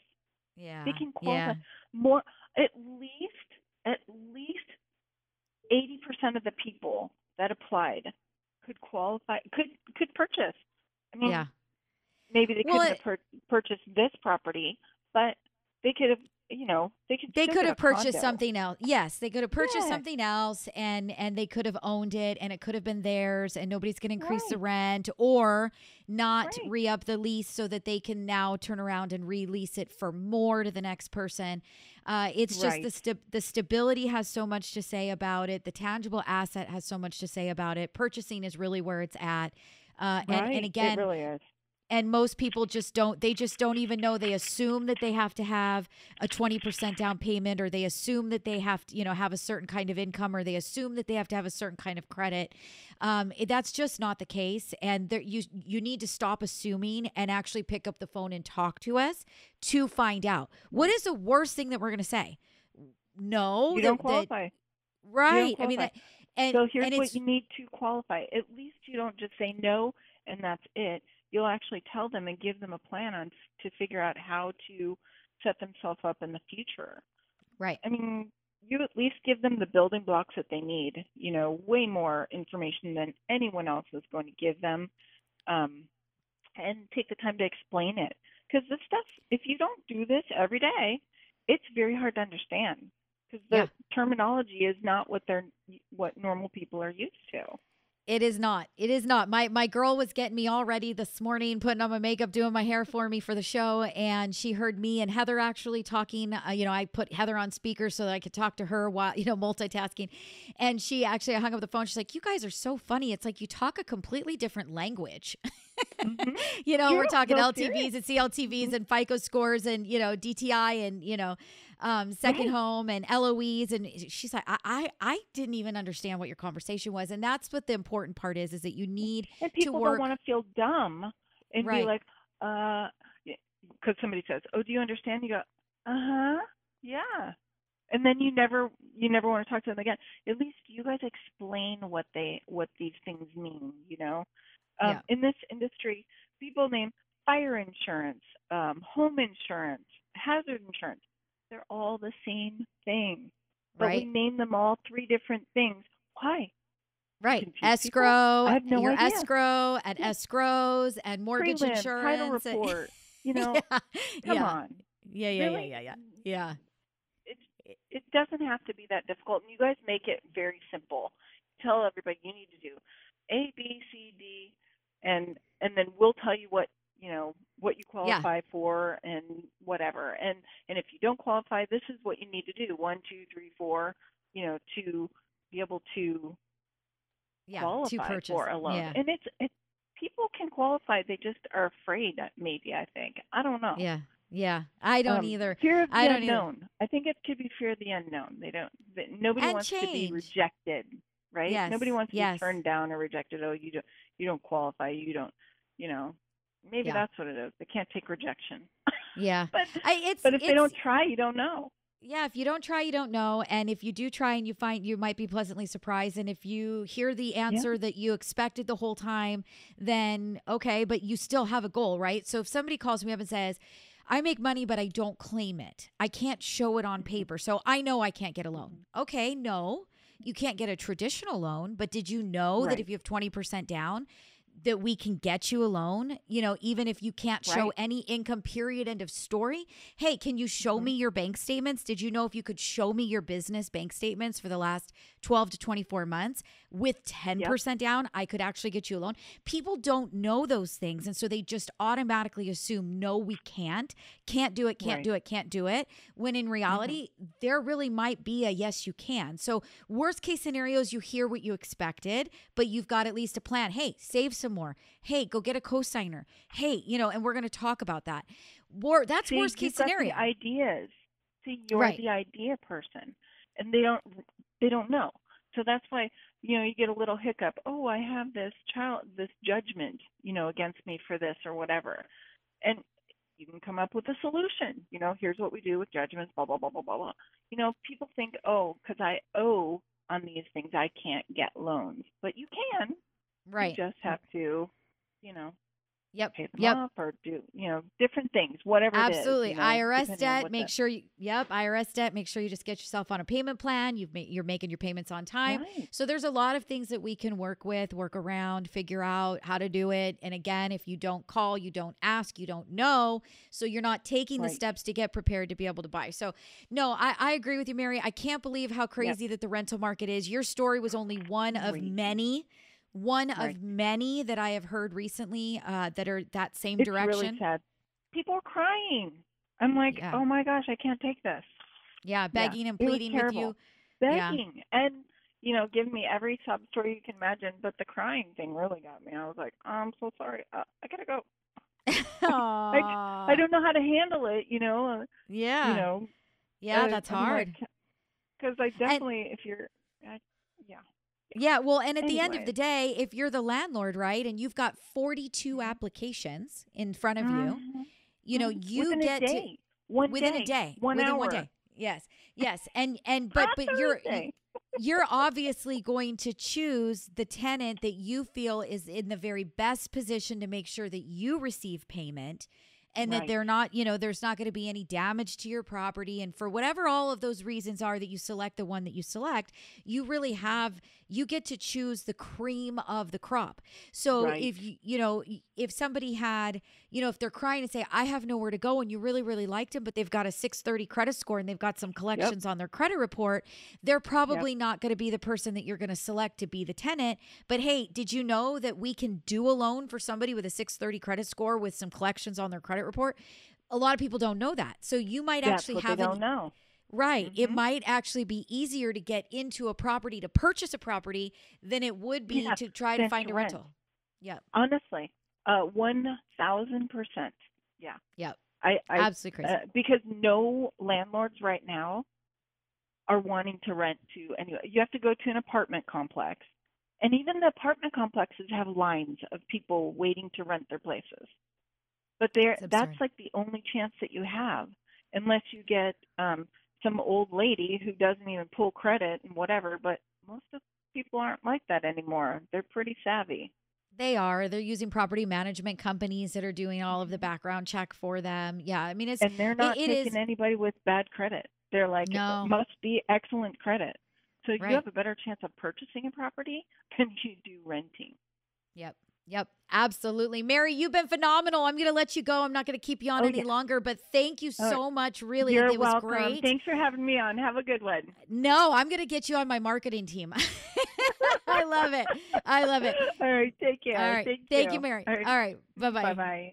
Speaker 1: yeah.
Speaker 2: They can
Speaker 1: yeah.
Speaker 2: qualify more at least at least eighty percent of the people that applied could qualify could could purchase. I mean
Speaker 1: Yeah.
Speaker 2: maybe they
Speaker 1: Well,
Speaker 2: couldn't
Speaker 1: it-
Speaker 2: have pur- purchased this property, but they could have you know, they could
Speaker 1: They could have purchased
Speaker 2: condo.
Speaker 1: something else. Yes, they could have purchased
Speaker 2: Yeah.
Speaker 1: something else and and they could have owned it and it could have been theirs and nobody's going to increase the rent or not
Speaker 2: Right.
Speaker 1: re-up the lease so that they can now turn around and release it for more to the next person. Uh, it's just the
Speaker 2: Right.
Speaker 1: sta- the stability has so much to say about it. The tangible asset has so much to say about it. Purchasing is really where it's at. Uh, and,
Speaker 2: Right.
Speaker 1: and again,
Speaker 2: it really is.
Speaker 1: And most people just don't they just don't even know they assume that they have to have a 20% down payment or they assume that they have to you know have a certain kind of income or they assume that they have to have a certain kind of credit um, it- that's just not the case and there, you you need to stop assuming and actually pick up the phone and talk to us to find out what is the worst thing that we're going to say no
Speaker 2: You don't
Speaker 1: that-
Speaker 2: qualify.
Speaker 1: right i mean
Speaker 2: qualify.
Speaker 1: that, and
Speaker 2: so here's
Speaker 1: and
Speaker 2: what you need to qualify. At least you don't just say no and that's it. You'll actually tell them and give them a plan on to figure out how to set themselves up in the future.
Speaker 1: right
Speaker 2: I mean, you at least give them the building blocks that they need. You know, way more information than anyone else is going to give them, um, and take the time to explain it. Because this stuff, if you don't do this every day, it's very hard to understand. Because the
Speaker 1: Yeah.
Speaker 2: terminology is not what they're what normal people are used to.
Speaker 1: It is not. It is not. My my girl was getting me all ready this morning, putting on my makeup, doing my hair for me for the show, and she heard me and Heather actually talking. Uh, you know, I put Heather on speaker so that I could talk to her while you know multitasking. And she actually, I hung up the phone. She's like, "You guys are so funny. It's like you talk a completely different language."
Speaker 2: Mhm.
Speaker 1: you know, we're talking LTVs and CLTVs
Speaker 2: Mm-hmm.
Speaker 1: and FICO scores and you know DTI and you know um, second
Speaker 2: Right.
Speaker 1: home and LOEs and she's like, I, I I didn't even understand what your conversation was, and that's what the important part is, is that you need
Speaker 2: And people
Speaker 1: work-
Speaker 2: don't want to feel dumb and
Speaker 1: Right.
Speaker 2: be like, uh, because somebody says, "Oh, do you understand?" You go, "Uh huh, yeah," and then you never you never want to talk to them again. At least you guys explain what they what these things mean. You know, um,
Speaker 1: Yeah.
Speaker 2: in this industry, people name fire insurance, um, home insurance, hazard insurance. They're all the same thing, but
Speaker 1: right.
Speaker 2: we name them all three different things. Why?
Speaker 1: Right.
Speaker 2: confuse people?
Speaker 1: Escrow,
Speaker 2: I have no
Speaker 1: your
Speaker 2: idea.
Speaker 1: escrow and escrows and mortgage
Speaker 2: Prelim,
Speaker 1: insurance.
Speaker 2: title report. You know,
Speaker 1: yeah.
Speaker 2: come
Speaker 1: yeah.
Speaker 2: on.
Speaker 1: Yeah, yeah,
Speaker 2: really?
Speaker 1: yeah, yeah, yeah. Yeah.
Speaker 2: It, it doesn't have to be that difficult. And you guys make it very simple. Tell everybody you need to do A, B, C, D, and and then we'll tell you what you know what you qualify for and whatever. And and if you don't qualify, this is what you need to do. One, two, three, four. You know, to be able to
Speaker 1: Yeah.
Speaker 2: qualify
Speaker 1: to purchase.
Speaker 2: for a loan.
Speaker 1: Yeah.
Speaker 2: And it's it, people can qualify. They just are afraid. Maybe I think I don't know.
Speaker 1: Yeah. Yeah. I don't
Speaker 2: Um,
Speaker 1: either.
Speaker 2: Fear of the
Speaker 1: I either.
Speaker 2: unknown. I think it could be fear of the unknown. They don't. That nobody
Speaker 1: And
Speaker 2: wants to be rejected, right?
Speaker 1: Yes,
Speaker 2: Nobody wants to
Speaker 1: yes.
Speaker 2: be turned down or rejected. Oh, you don't. You don't qualify. You don't. You know. Maybe
Speaker 1: Yeah.
Speaker 2: that's what it is. They can't take rejection.
Speaker 1: Yeah.
Speaker 2: but
Speaker 1: I, it's
Speaker 2: but if they don't try, you don't know.
Speaker 1: yeah, if you don't try, you don't know. And if you do try and you find you might be pleasantly surprised. And if you hear the answer that you expected the whole time, then okay, but you still have a goal, right? So if somebody calls me up and says, I make money, but I don't claim it. I can't show it on paper. So I know I can't get a loan. Mm-hmm. Okay, no, you can't get a traditional loan, but did you know that if you have 20% down, that we can get you a loan, you know, even if you can't show
Speaker 2: Right.
Speaker 1: any income, period, end of story. Hey, can you show
Speaker 2: Mm-hmm.
Speaker 1: me your bank statements? Did you know if you could show me your business bank statements for the last 12 to 24 months with 10% down, I could actually get you a loan? People don't know those things. And so they just automatically assume, no, we can't, can't do it, can't
Speaker 2: Right. Mm-hmm.
Speaker 1: do it, can't do it. When in reality, there really might be a yes, you can. So, worst case scenarios, you hear what you expected, but you've got at least a plan. Hey, save some more. Hey, go get a cosigner. Hey, you know, and we're going to talk about that. War, that's
Speaker 2: See,
Speaker 1: worst case
Speaker 2: you've got the
Speaker 1: scenario.
Speaker 2: ideas. See, you're
Speaker 1: Right.
Speaker 2: the idea person, and they don't. They don't know. So that's why you know you get a little hiccup. Oh, I have this child, this judgment, you know, against me for this or whatever, and you can come up with a solution. You know, here's what we do with judgments, blah, blah, blah, blah, blah, blah. You know, people think, oh, because I owe on these things, I can't get loans. But you can.
Speaker 1: Right.
Speaker 2: You just have to, you know,
Speaker 1: Yep.
Speaker 2: pay them
Speaker 1: Yep.
Speaker 2: off or do, you know, different things, whatever it is,
Speaker 1: Absolutely.
Speaker 2: you know,
Speaker 1: IRS debt, make
Speaker 2: the-
Speaker 1: sure you yep, IRS debt, make sure you just get yourself on a payment plan. You've made you're making your payments on time.
Speaker 2: Right.
Speaker 1: So there's a lot of things that we can work with, work around, figure out how to do it. And again, if you don't call, you don't ask, you don't know. So you're not taking the steps to get prepared to be able to buy. So no, I, I agree with you, Mary. I can't believe how crazy that the rental market is. Your story was only one of many. One
Speaker 2: Right.
Speaker 1: of many that I have heard recently uh, that are that same
Speaker 2: It's
Speaker 1: direction.
Speaker 2: really sad. People are crying. I'm like,
Speaker 1: Yeah.
Speaker 2: oh my gosh, I can't take this.
Speaker 1: Yeah, begging and pleading with you. Yeah.
Speaker 2: Begging and you know, give me every sub story you can imagine. But the crying thing really got me. I was like, oh, I'm so sorry. Uh, I gotta go.
Speaker 1: Aw.
Speaker 2: I don't know how to handle it. You know. Uh,
Speaker 1: Yeah.
Speaker 2: You know.
Speaker 1: yeah, that's
Speaker 2: I'm
Speaker 1: hard.
Speaker 2: Because I definitely, if you're, I, yeah.
Speaker 1: Yeah, well, and at the end of the day, if you're the landlord, right, and you've got 42 applications in front of you,
Speaker 2: Mhm.
Speaker 1: you know,
Speaker 2: Mhm.
Speaker 1: you
Speaker 2: within
Speaker 1: get
Speaker 2: a
Speaker 1: to
Speaker 2: day. one
Speaker 1: within
Speaker 2: day,
Speaker 1: a day,
Speaker 2: one
Speaker 1: within
Speaker 2: hour.
Speaker 1: one day. Yes. Yes. And and but but you're you're obviously going to choose the tenant that you feel is in the very best position to make sure that you receive payment and that they're not, you know, there's not going to be any damage to your property and for whatever all of those reasons are that you select the one that you select, you really have you get to choose the cream of the crop. So
Speaker 2: Right.
Speaker 1: if you you know, if somebody had, you know, if they're crying and say I have nowhere to go and you really really liked them but they've got a 630 credit score and they've got some collections on their credit report, they're probably not going to be the person that you're going to select to be the tenant. But hey, did you know that we can do a loan for somebody with a 630 credit score with some collections on their credit report? A lot of people don't know that. So you might
Speaker 2: That's
Speaker 1: actually have
Speaker 2: they
Speaker 1: an
Speaker 2: don't know.
Speaker 1: Right. It
Speaker 2: Mhm.
Speaker 1: might actually be easier to get into a property to purchase a property than it would be
Speaker 2: Yeah,
Speaker 1: to try to find a
Speaker 2: rent.
Speaker 1: rental. Yep.
Speaker 2: Honestly, uh, one thousand percent. Yeah.
Speaker 1: Yep.
Speaker 2: I, I
Speaker 1: Absolutely crazy.
Speaker 2: uh, because no landlords right now are wanting to rent to any. You have to go to an apartment complex, and even the apartment complexes have lines of people waiting to rent their places. But there, that's like the only chance that you have, unless you get um, some old lady who doesn't even pull credit and whatever. But most of people aren't like that anymore. They're pretty savvy.
Speaker 1: They are. They're using property management companies that are doing all of the background check for them. Yeah. I mean, it's
Speaker 2: and they're not
Speaker 1: it
Speaker 2: taking
Speaker 1: is-
Speaker 2: anybody with bad credit. They're like,
Speaker 1: No.
Speaker 2: it must be excellent credit. So
Speaker 1: Right.
Speaker 2: you have a better chance of purchasing a property than you do renting.
Speaker 1: Yep. Yep. Absolutely. Mary, you've been phenomenal. I'm going to let you go. I'm not going to keep you on
Speaker 2: Oh,
Speaker 1: any
Speaker 2: yeah.
Speaker 1: longer, but thank you
Speaker 2: Oh,
Speaker 1: so much. Really. It was
Speaker 2: welcome.
Speaker 1: great.
Speaker 2: Thanks for having me on. Have a good one.
Speaker 1: No, I'm going to get you on my marketing team. I love it. I love it.
Speaker 2: All right. Take care.
Speaker 1: All right.
Speaker 2: Thank,
Speaker 1: Thank you, Mary.
Speaker 2: All right.
Speaker 1: All right. Bye-bye. Bye
Speaker 2: bye.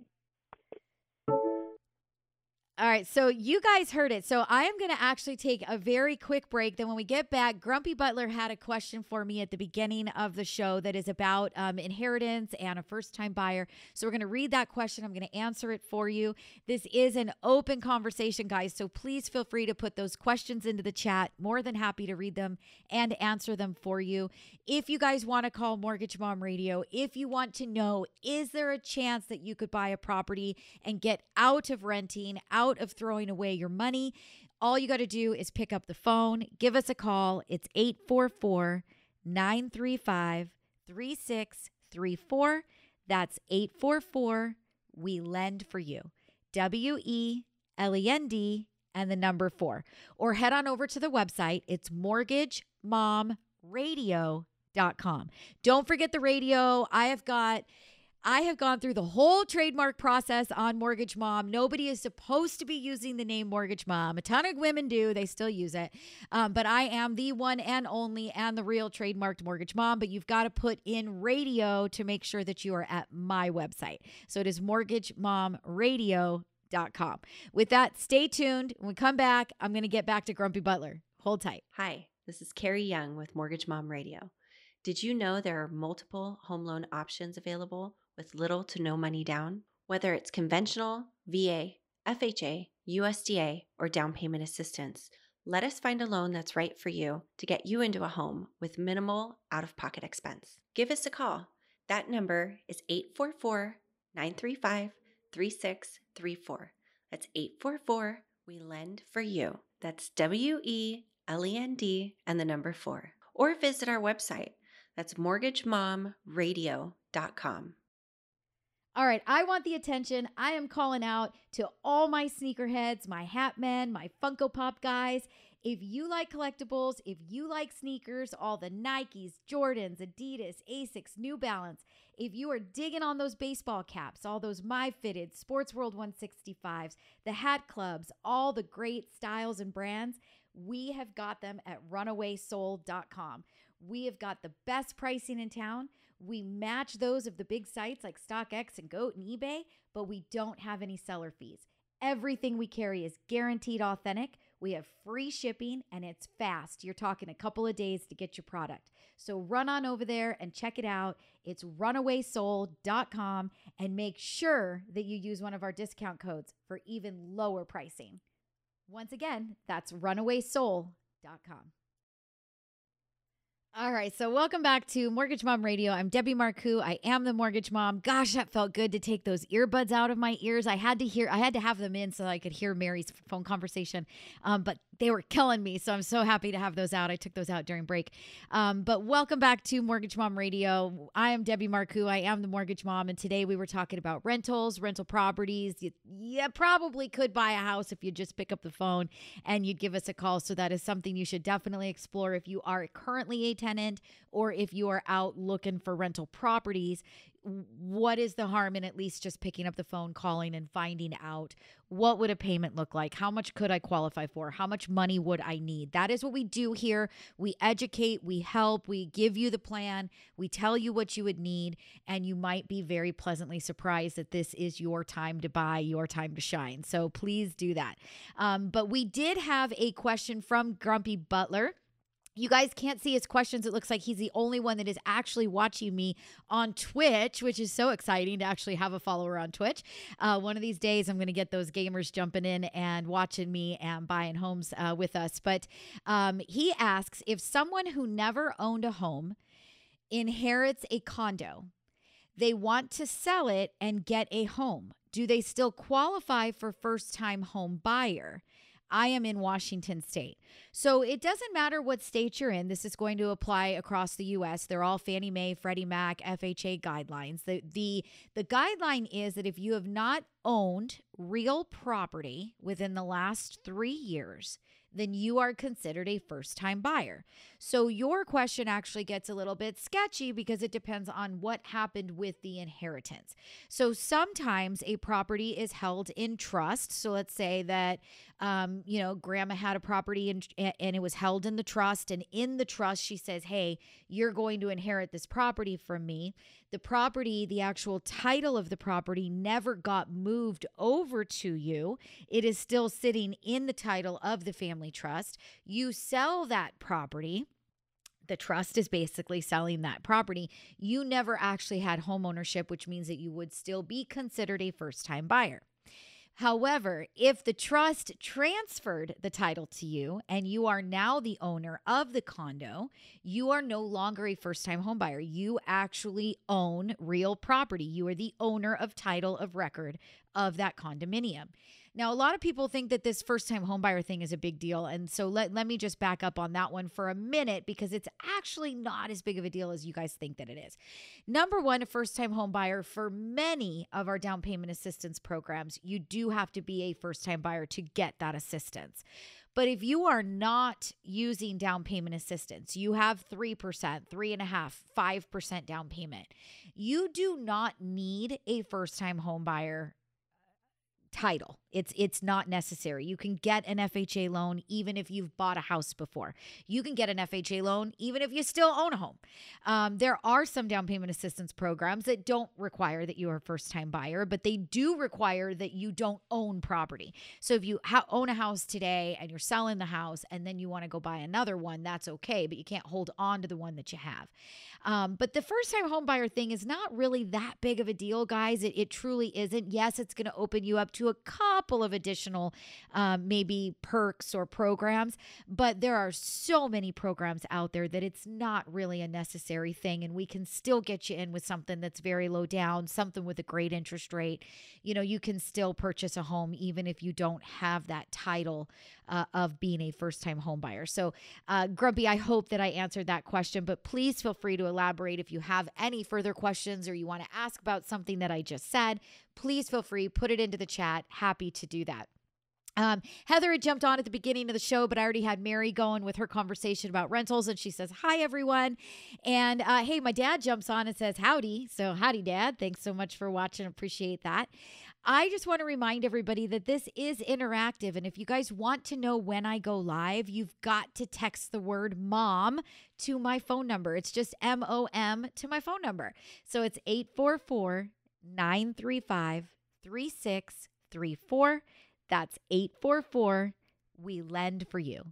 Speaker 1: All right, so you guys heard it. So I am going to actually take a very quick break. Then when we get back, Grumpy Butler had a question for me at the beginning of the show that is about um, inheritance and a first-time buyer. So we're going to read that question. I'm going to answer it for you. This is an open conversation, guys. So please feel free to put those questions into the chat. More than happy to read them and answer them for you. If you guys want to call Mortgage Mom Radio, if you want to know, is there a chance that you could buy a property and get out of renting, out of throwing away your money? All you got to do is pick up the phone, give us a call. It's 844 935 3634. That's 844 We Lend for You. W E L E N D and the number four. Or head on over to the website. It's mortgagemomradio.com. Don't forget the radio. I have got. I have gone through the whole trademark process on Mortgage Mom. Nobody is supposed to be using the name Mortgage Mom. A ton of women do, they still use it. Um, but I am the one and only and the real trademarked Mortgage Mom. But you've got to put in radio to make sure that you are at my website. So it is mortgagemomradio.com. With that, stay tuned. When we come back, I'm going to get back to Grumpy Butler. Hold tight.
Speaker 3: Hi, this is Carrie Young with Mortgage Mom Radio. Did you know there are multiple home loan options available with little to no money down? Whether it's conventional, VA, FHA, USDA, or down payment assistance, let us find a loan that's right for you to get you into a home with minimal out of pocket expense. Give us a call. That number is 844 935 3634. That's 844 We Lend for You. That's W E L E N D and the number four. Or visit our website. That's mortgagemomradio.com.
Speaker 1: All right, I want the attention. I am calling out to all my sneakerheads, my hat men, my Funko Pop guys. If you like collectibles, if you like sneakers, all the Nikes, Jordans, Adidas, Asics, New Balance, if you are digging on those baseball caps, all those My Fitted, Sports World 165s, the hat clubs, all the great styles and brands, we have got them at runawaysoul.com. We have got the best pricing in town. We match those of the big sites like StockX and GOAT and eBay, but we don't have any seller fees. Everything we carry is guaranteed authentic. We have free shipping and it's fast. You're talking a couple of days to get your product. So run on over there and check it out. It's runawaysoul.com and make sure that you use one of our discount codes for even lower pricing. Once again, that's runawaysoul.com. All right, so welcome back to Mortgage Mom Radio. I'm Debbie Marcoux. I am the mortgage mom. Gosh, that felt good to take those earbuds out of my ears. I had to hear, I had to have them in so I could hear Mary's phone conversation, um, but they were killing me. So I'm so happy to have those out. I took those out during break. Um, but welcome back to Mortgage Mom Radio. I am Debbie Marcoux. I am the mortgage mom, and today we were talking about rentals, rental properties. You, you probably could buy a house if you just pick up the phone and you'd give us a call. So that is something you should definitely explore if you are currently a tenant or if you are out looking for rental properties what is the harm in at least just picking up the phone calling and finding out what would a payment look like? How much could i qualify for? How much money would i need? That is what we do here. We educate we help we give you the plan we tell you what you would need and you might be very pleasantly surprised that this is your time to buy your time to shine. So please do that. Um, but we did have a question from grumpy butler you guys can't see his questions. It looks like he's the only one that is actually watching me on Twitch, which is so exciting to actually have a follower on Twitch. Uh, one of these days, I'm going to get those gamers jumping in and watching me and buying homes uh, with us. But um, he asks if someone who never owned a home inherits a condo, they want to sell it and get a home. Do they still qualify for first time home buyer? I am in Washington state. So it doesn't matter what state you're in. This is going to apply across the US. They're all Fannie Mae, Freddie Mac, FHA guidelines. The the the guideline is that if you have not owned real property within the last 3 years, then you are considered a first time buyer. So your question actually gets a little bit sketchy because it depends on what happened with the inheritance. So sometimes a property is held in trust. So let's say that, um, you know, grandma had a property and, and it was held in the trust. And in the trust, she says, hey, you're going to inherit this property from me. The property, the actual title of the property never got moved over to you. It is still sitting in the title of the family trust. You sell that property the trust is basically selling that property. You never actually had home ownership, which means that you would still be considered a first time buyer. However, if the trust transferred the title to you and you are now the owner of the condo, you are no longer a first time homebuyer. You actually own real property. You are the owner of title of record of that condominium. Now, a lot of people think that this first time homebuyer thing is a big deal. And so let, let me just back up on that one for a minute because it's actually not as big of a deal as you guys think that it is. Number one, a first time homebuyer for many of our down payment assistance programs, you do have to be a first time buyer to get that assistance. But if you are not using down payment assistance, you have 3%, 3.5%, 5% down payment. You do not need a first time home buyer title. It's it's not necessary. You can get an FHA loan even if you've bought a house before. You can get an FHA loan even if you still own a home. Um, there are some down payment assistance programs that don't require that you are a first time buyer, but they do require that you don't own property. So if you ha- own a house today and you're selling the house and then you want to go buy another one, that's okay, but you can't hold on to the one that you have. Um, but the first time home buyer thing is not really that big of a deal, guys. It, it truly isn't. Yes, it's going to open you up to a couple of additional, um, maybe perks or programs, but there are so many programs out there that it's not really a necessary thing. And we can still get you in with something that's very low down, something with a great interest rate. You know, you can still purchase a home even if you don't have that title uh, of being a first time home buyer. So, uh, Grumpy, I hope that I answered that question, but please feel free to elaborate if you have any further questions or you want to ask about something that I just said. Please feel free, put it into the chat. Happy to do that. Um, Heather had jumped on at the beginning of the show, but I already had Mary going with her conversation about rentals, and she says, Hi, everyone. And uh, hey, my dad jumps on and says, Howdy. So, howdy, Dad. Thanks so much for watching. Appreciate that. I just want to remind everybody that this is interactive. And if you guys want to know when I go live, you've got to text the word mom to my phone number. It's just M O M to my phone number. So it's 844 935 3634. That's 844 We Lend for You.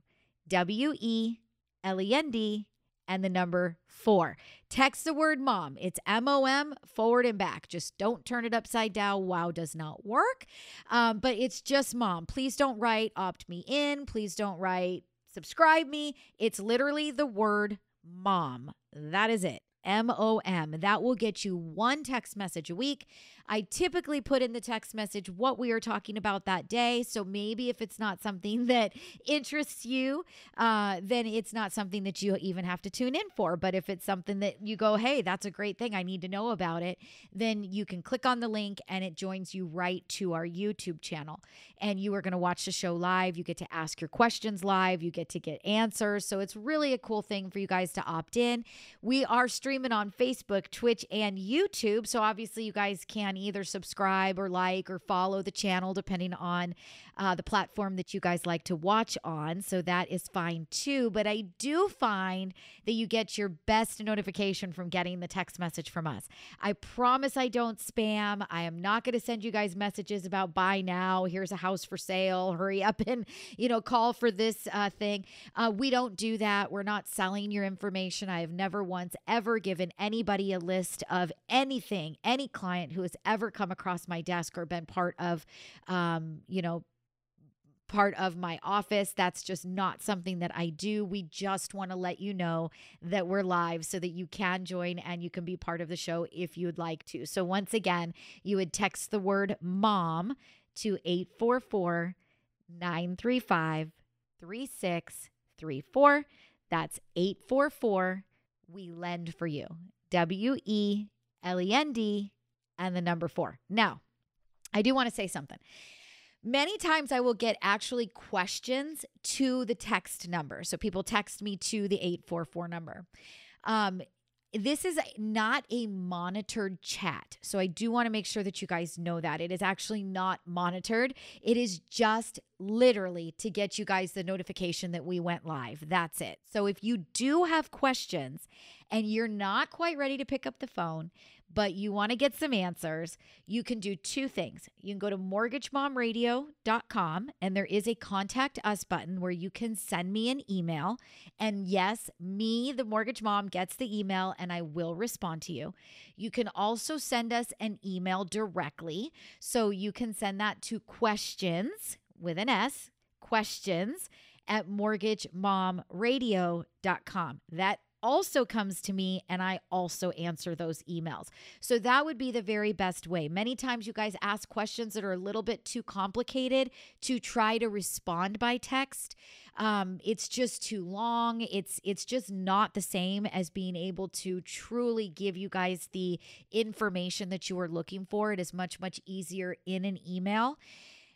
Speaker 1: W E L E N D and the number four. Text the word mom. It's M O M forward and back. Just don't turn it upside down. Wow does not work. Um, but it's just mom. Please don't write opt me in. Please don't write subscribe me. It's literally the word mom. That is it. M O M. That will get you one text message a week. I typically put in the text message what we are talking about that day. So maybe if it's not something that interests you, uh, then it's not something that you even have to tune in for. But if it's something that you go, hey, that's a great thing, I need to know about it, then you can click on the link and it joins you right to our YouTube channel. And you are going to watch the show live. You get to ask your questions live, you get to get answers. So it's really a cool thing for you guys to opt in. We are streaming on Facebook, Twitch, and YouTube. So obviously, you guys can either subscribe or like or follow the channel, depending on uh, the platform that you guys like to watch on. So that is fine too. But I do find that you get your best notification from getting the text message from us. I promise I don't spam. I am not going to send you guys messages about buy now, here's a house for sale, hurry up and, you know, call for this uh, thing. Uh, we don't do that. We're not selling your information. I have never once ever given anybody a list of anything, any client who has ever come across my desk or been part of, um, you know, part of my office. That's just not something that I do. We just want to let you know that we're live so that you can join and you can be part of the show if you'd like to. So, once again, you would text the word mom to 844 935 3634. That's 844 We Lend for You. W E L E N D and the number four. Now, I do want to say something. Many times I will get actually questions to the text number. So people text me to the 844 number. Um, this is not a monitored chat. So I do want to make sure that you guys know that. It is actually not monitored. It is just literally to get you guys the notification that we went live. That's it. So if you do have questions and you're not quite ready to pick up the phone, but you want to get some answers, you can do two things. You can go to mortgagemomradio.com and there is a contact us button where you can send me an email. And yes, me, the mortgage mom, gets the email and I will respond to you. You can also send us an email directly. So you can send that to questions with an S, questions at mortgagemomradio.com. That also comes to me and I also answer those emails. So that would be the very best way. Many times you guys ask questions that are a little bit too complicated to try to respond by text. Um, it's just too long. It's it's just not the same as being able to truly give you guys the information that you are looking for. It is much much easier in an email.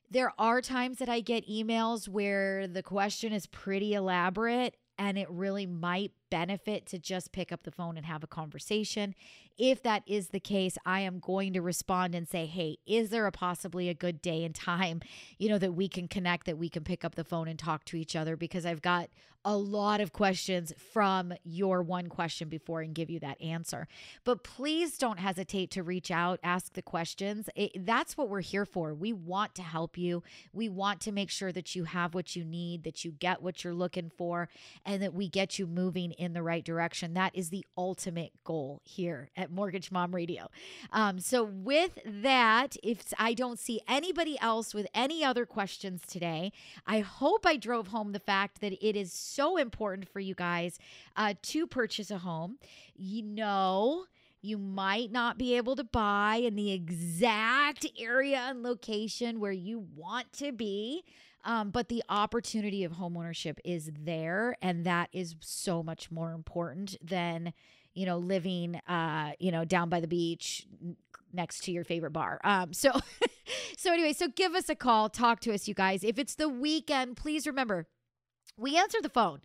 Speaker 1: There are times that I get emails where the question is pretty elaborate and it really might benefit to just pick up the phone and have a conversation. If that is the case, I am going to respond and say, "Hey, is there a possibly a good day and time, you know, that we can connect that we can pick up the phone and talk to each other because I've got a lot of questions from your one question before and give you that answer." But please don't hesitate to reach out, ask the questions. It, that's what we're here for. We want to help you. We want to make sure that you have what you need, that you get what you're looking for, and that we get you moving in the right direction. That is the ultimate goal here at Mortgage Mom Radio. Um, so, with that, if I don't see anybody else with any other questions today, I hope I drove home the fact that it is so important for you guys uh, to purchase a home. You know, you might not be able to buy in the exact area and location where you want to be. Um, but the opportunity of homeownership is there, and that is so much more important than you know living uh you know down by the beach next to your favorite bar. Um so so anyway so give us a call talk to us you guys. If it's the weekend please remember we answer the phone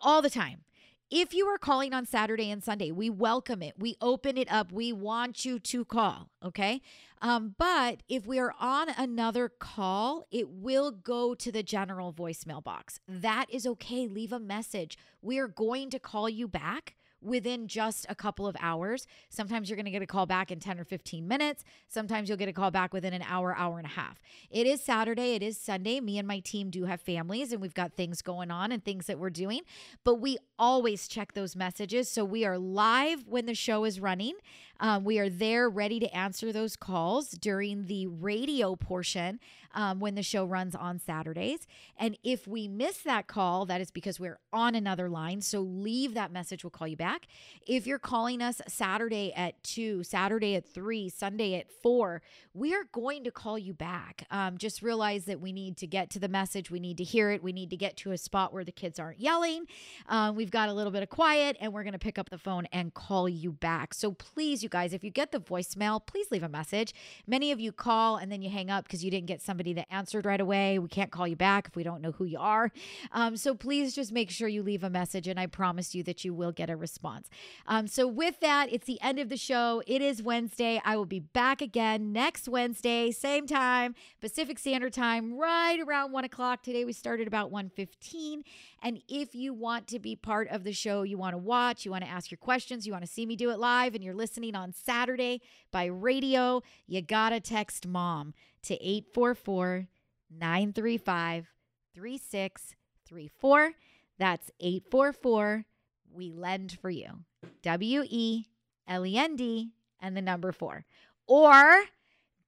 Speaker 1: all the time if you are calling on Saturday and Sunday, we welcome it. We open it up. We want you to call. Okay. Um, but if we are on another call, it will go to the general voicemail box. That is okay. Leave a message. We are going to call you back within just a couple of hours. Sometimes you're going to get a call back in 10 or 15 minutes. Sometimes you'll get a call back within an hour, hour and a half. It is Saturday, it is Sunday. Me and my team do have families and we've got things going on and things that we're doing, but we always check those messages. So we are live when the show is running. Um, we are there ready to answer those calls during the radio portion um, when the show runs on Saturdays. And if we miss that call, that is because we're on another line. So leave that message. We'll call you back. If you're calling us Saturday at 2, Saturday at 3, Sunday at 4, we are going to call you back. Um, just realize that we need to get to the message. We need to hear it. We need to get to a spot where the kids aren't yelling. Um, we've got a little bit of quiet and we're going to pick up the phone and call you back. So please, you guys, if you get the voicemail, please leave a message. Many of you call and then you hang up because you didn't get somebody that answered right away. We can't call you back if we don't know who you are. Um, so please just make sure you leave a message, and I promise you that you will get a response. Um, so with that, it's the end of the show. It is Wednesday. I will be back again next Wednesday, same time, Pacific Standard Time, right around one o'clock. Today we started about 1.15. And if you want to be part of the show, you want to watch, you want to ask your questions, you want to see me do it live, and you're listening on Saturday by radio, you got to text mom to 844 935 3634. That's 844 We Lend for You. W E L E N D and the number four. Or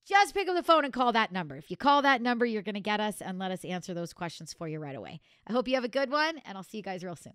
Speaker 1: just pick up the phone and call that number. If you call that number, you're going to get us and let us answer those questions for you right away. I hope you have a good one, and I'll see you guys real soon.